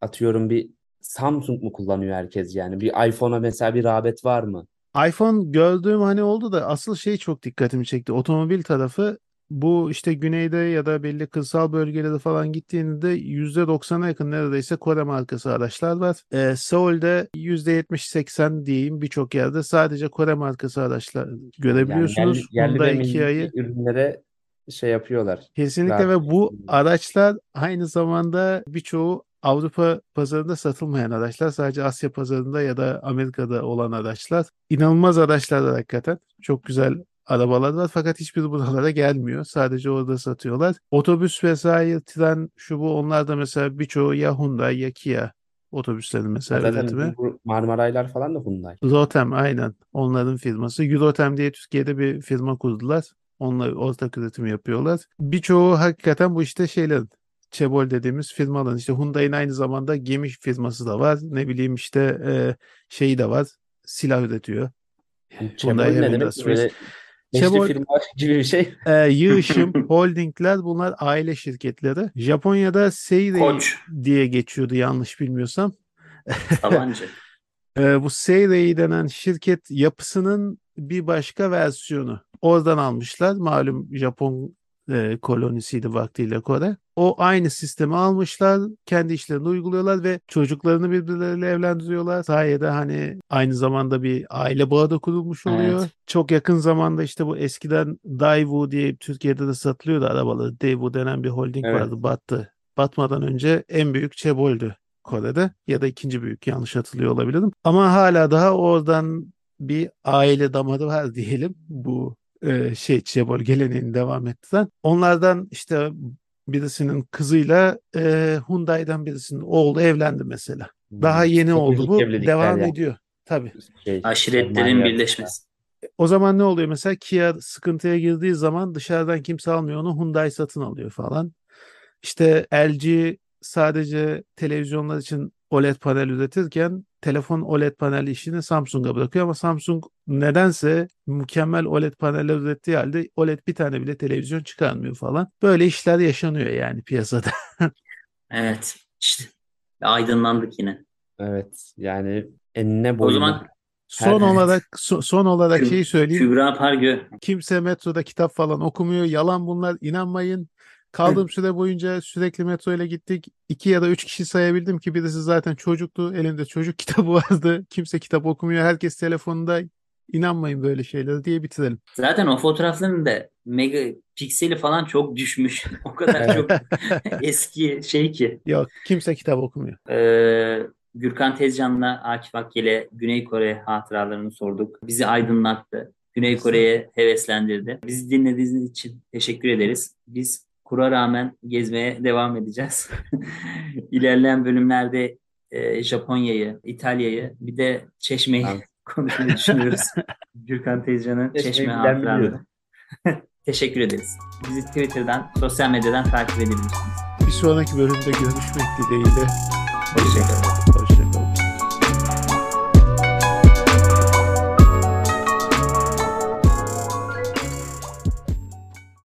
[SPEAKER 3] atıyorum bir Samsung mu kullanıyor herkes yani? Bir iPhone'a mesela bir rağbet var mı?
[SPEAKER 2] iPhone gördüğüm hani oldu da asıl şey çok dikkatimi çekti. Otomobil tarafı bu işte güneyde ya da belli kırsal bölgelere falan gittiğinde %90'a yakın neredeyse Kore markası araçlar var. Ee, Seul'de %70-80 diyeyim birçok yerde sadece Kore markası araçlar
[SPEAKER 3] Yani
[SPEAKER 2] görebiliyorsunuz.
[SPEAKER 3] yerli, yerli
[SPEAKER 2] Hyundai,
[SPEAKER 3] ve
[SPEAKER 2] Kia'yı
[SPEAKER 3] ürünlere şey yapıyorlar.
[SPEAKER 2] Kesinlikle ve
[SPEAKER 3] Rağbet
[SPEAKER 2] bu araçlar aynı zamanda birçoğu Avrupa pazarında satılmayan araçlar. Sadece Asya pazarında ya da Amerika'da olan araçlar. İnanılmaz araçlar hakikaten. Çok güzel arabalar var fakat hiçbiri buralara gelmiyor. Sadece orada satıyorlar. Otobüs vesaire, tren, şu bu onlar da mesela birçoğu ya Hyundai ya Kia otobüslerin mesela
[SPEAKER 3] zaten
[SPEAKER 2] üretimi.
[SPEAKER 3] bu Marmaraylar falan da Hyundai.
[SPEAKER 2] Rotem aynen onların firması. Eurotem diye Türkiye'de bir firma kurdular. Onlar ortak üretim yapıyorlar. Birçoğu hakikaten bu işte şeylerin Çebol dediğimiz firmaların işte Hyundai'nin aynı zamanda gemi firması da var. Ne bileyim işte e, şeyi de var. Silah üretiyor.
[SPEAKER 3] Çebol
[SPEAKER 2] Hyundai
[SPEAKER 3] ne demek? Böyle
[SPEAKER 2] Çebol
[SPEAKER 3] firma gibi bir şey.
[SPEAKER 2] e, Yığışım, Holdingler bunlar aile şirketleri. Japonya'da Seirei
[SPEAKER 1] Koç.
[SPEAKER 2] diye geçiyordu yanlış bilmiyorsam.
[SPEAKER 1] Sabancı.
[SPEAKER 2] Ee, bu Seirei denen şirket yapısının bir başka versiyonu. Oradan almışlar. Malum Japon e, kolonisiydi vaktiyle Kore. O aynı sistemi almışlar. Kendi işlerini uyguluyorlar ve çocuklarını birbirleriyle evlendiriyorlar. Sayede hani aynı zamanda bir aile bağı da kurulmuş oluyor.
[SPEAKER 1] Evet.
[SPEAKER 2] Çok yakın zamanda işte bu eskiden Daewoo diye Türkiye'de de satılıyordu arabaları. Daewoo denen bir holding
[SPEAKER 3] Evet.
[SPEAKER 2] vardı. Battı. Batmadan önce en büyük Çebol'dü. Kore'de ya da ikinci büyük yanlış hatırlıyor olabilirim. Ama hala daha oradan bir aile damarı var diyelim bu e, şey Çebol geleneğini devam ettiren. Onlardan işte birisinin kızıyla e, Hyundai'den birisinin oğlu evlendi mesela. Daha yeni oldu
[SPEAKER 3] Teknolojik
[SPEAKER 2] bu. Devam
[SPEAKER 3] yani.
[SPEAKER 2] ediyor. Tabii.
[SPEAKER 3] Şey,
[SPEAKER 1] Aşiretlerin birleşmesi.
[SPEAKER 2] O zaman ne oluyor mesela Kia sıkıntıya girdiği zaman dışarıdan kimse almıyor onu Hyundai satın alıyor falan. İşte LG sadece televizyonlar için OLED panel üretirken telefon OLED panel işini Samsung'a bırakıyor ama Samsung nedense mükemmel OLED paneller ürettiği halde OLED bir tane bile televizyon çıkarmıyor falan. Böyle işler yaşanıyor yani piyasada.
[SPEAKER 1] Evet. İşte aydınlandık yine.
[SPEAKER 3] Evet yani enine
[SPEAKER 1] O
[SPEAKER 3] boyuna.
[SPEAKER 1] zaman
[SPEAKER 2] Son
[SPEAKER 1] Evet.
[SPEAKER 2] olarak so- son olarak
[SPEAKER 1] Kü-
[SPEAKER 2] şeyi söyleyeyim.
[SPEAKER 1] Kübra Pargö
[SPEAKER 2] Kimse metroda kitap falan okumuyor. Yalan bunlar. inanmayın. Kaldığım süre boyunca sürekli metro ile gittik. İki ya da üç kişi sayabildim ki birisi zaten çocuktu. Elinde çocuk kitabı vardı. Kimse kitap okumuyor. Herkes telefonunda. İnanmayın böyle şeylere diye bitirelim.
[SPEAKER 1] zaten o fotoğrafların da mega pikseli falan çok düşmüş. O kadar çok eski şey ki.
[SPEAKER 2] Yok kimse kitap okumuyor.
[SPEAKER 1] Ee, Gürkan Tezcan'la Akif Akgel'e Güney Kore hatıralarını sorduk. Bizi aydınlattı. Güney Kore'ye heveslendirdi. Bizi dinlediğiniz için teşekkür ederiz. Biz kura rağmen gezmeye devam edeceğiz. İlerleyen bölümlerde e, Japonya'yı, İtalya'yı bir de Çeşme'yi konuşmayı düşünüyoruz. Gürkan Tezcan'ın Çeşme hatıraları. Teşekkür ederiz. Bizi Twitter'dan, sosyal medyadan takip edebilirsiniz.
[SPEAKER 2] Bir sonraki bölümde görüşmek dileğiyle.
[SPEAKER 1] Hoşçakalın.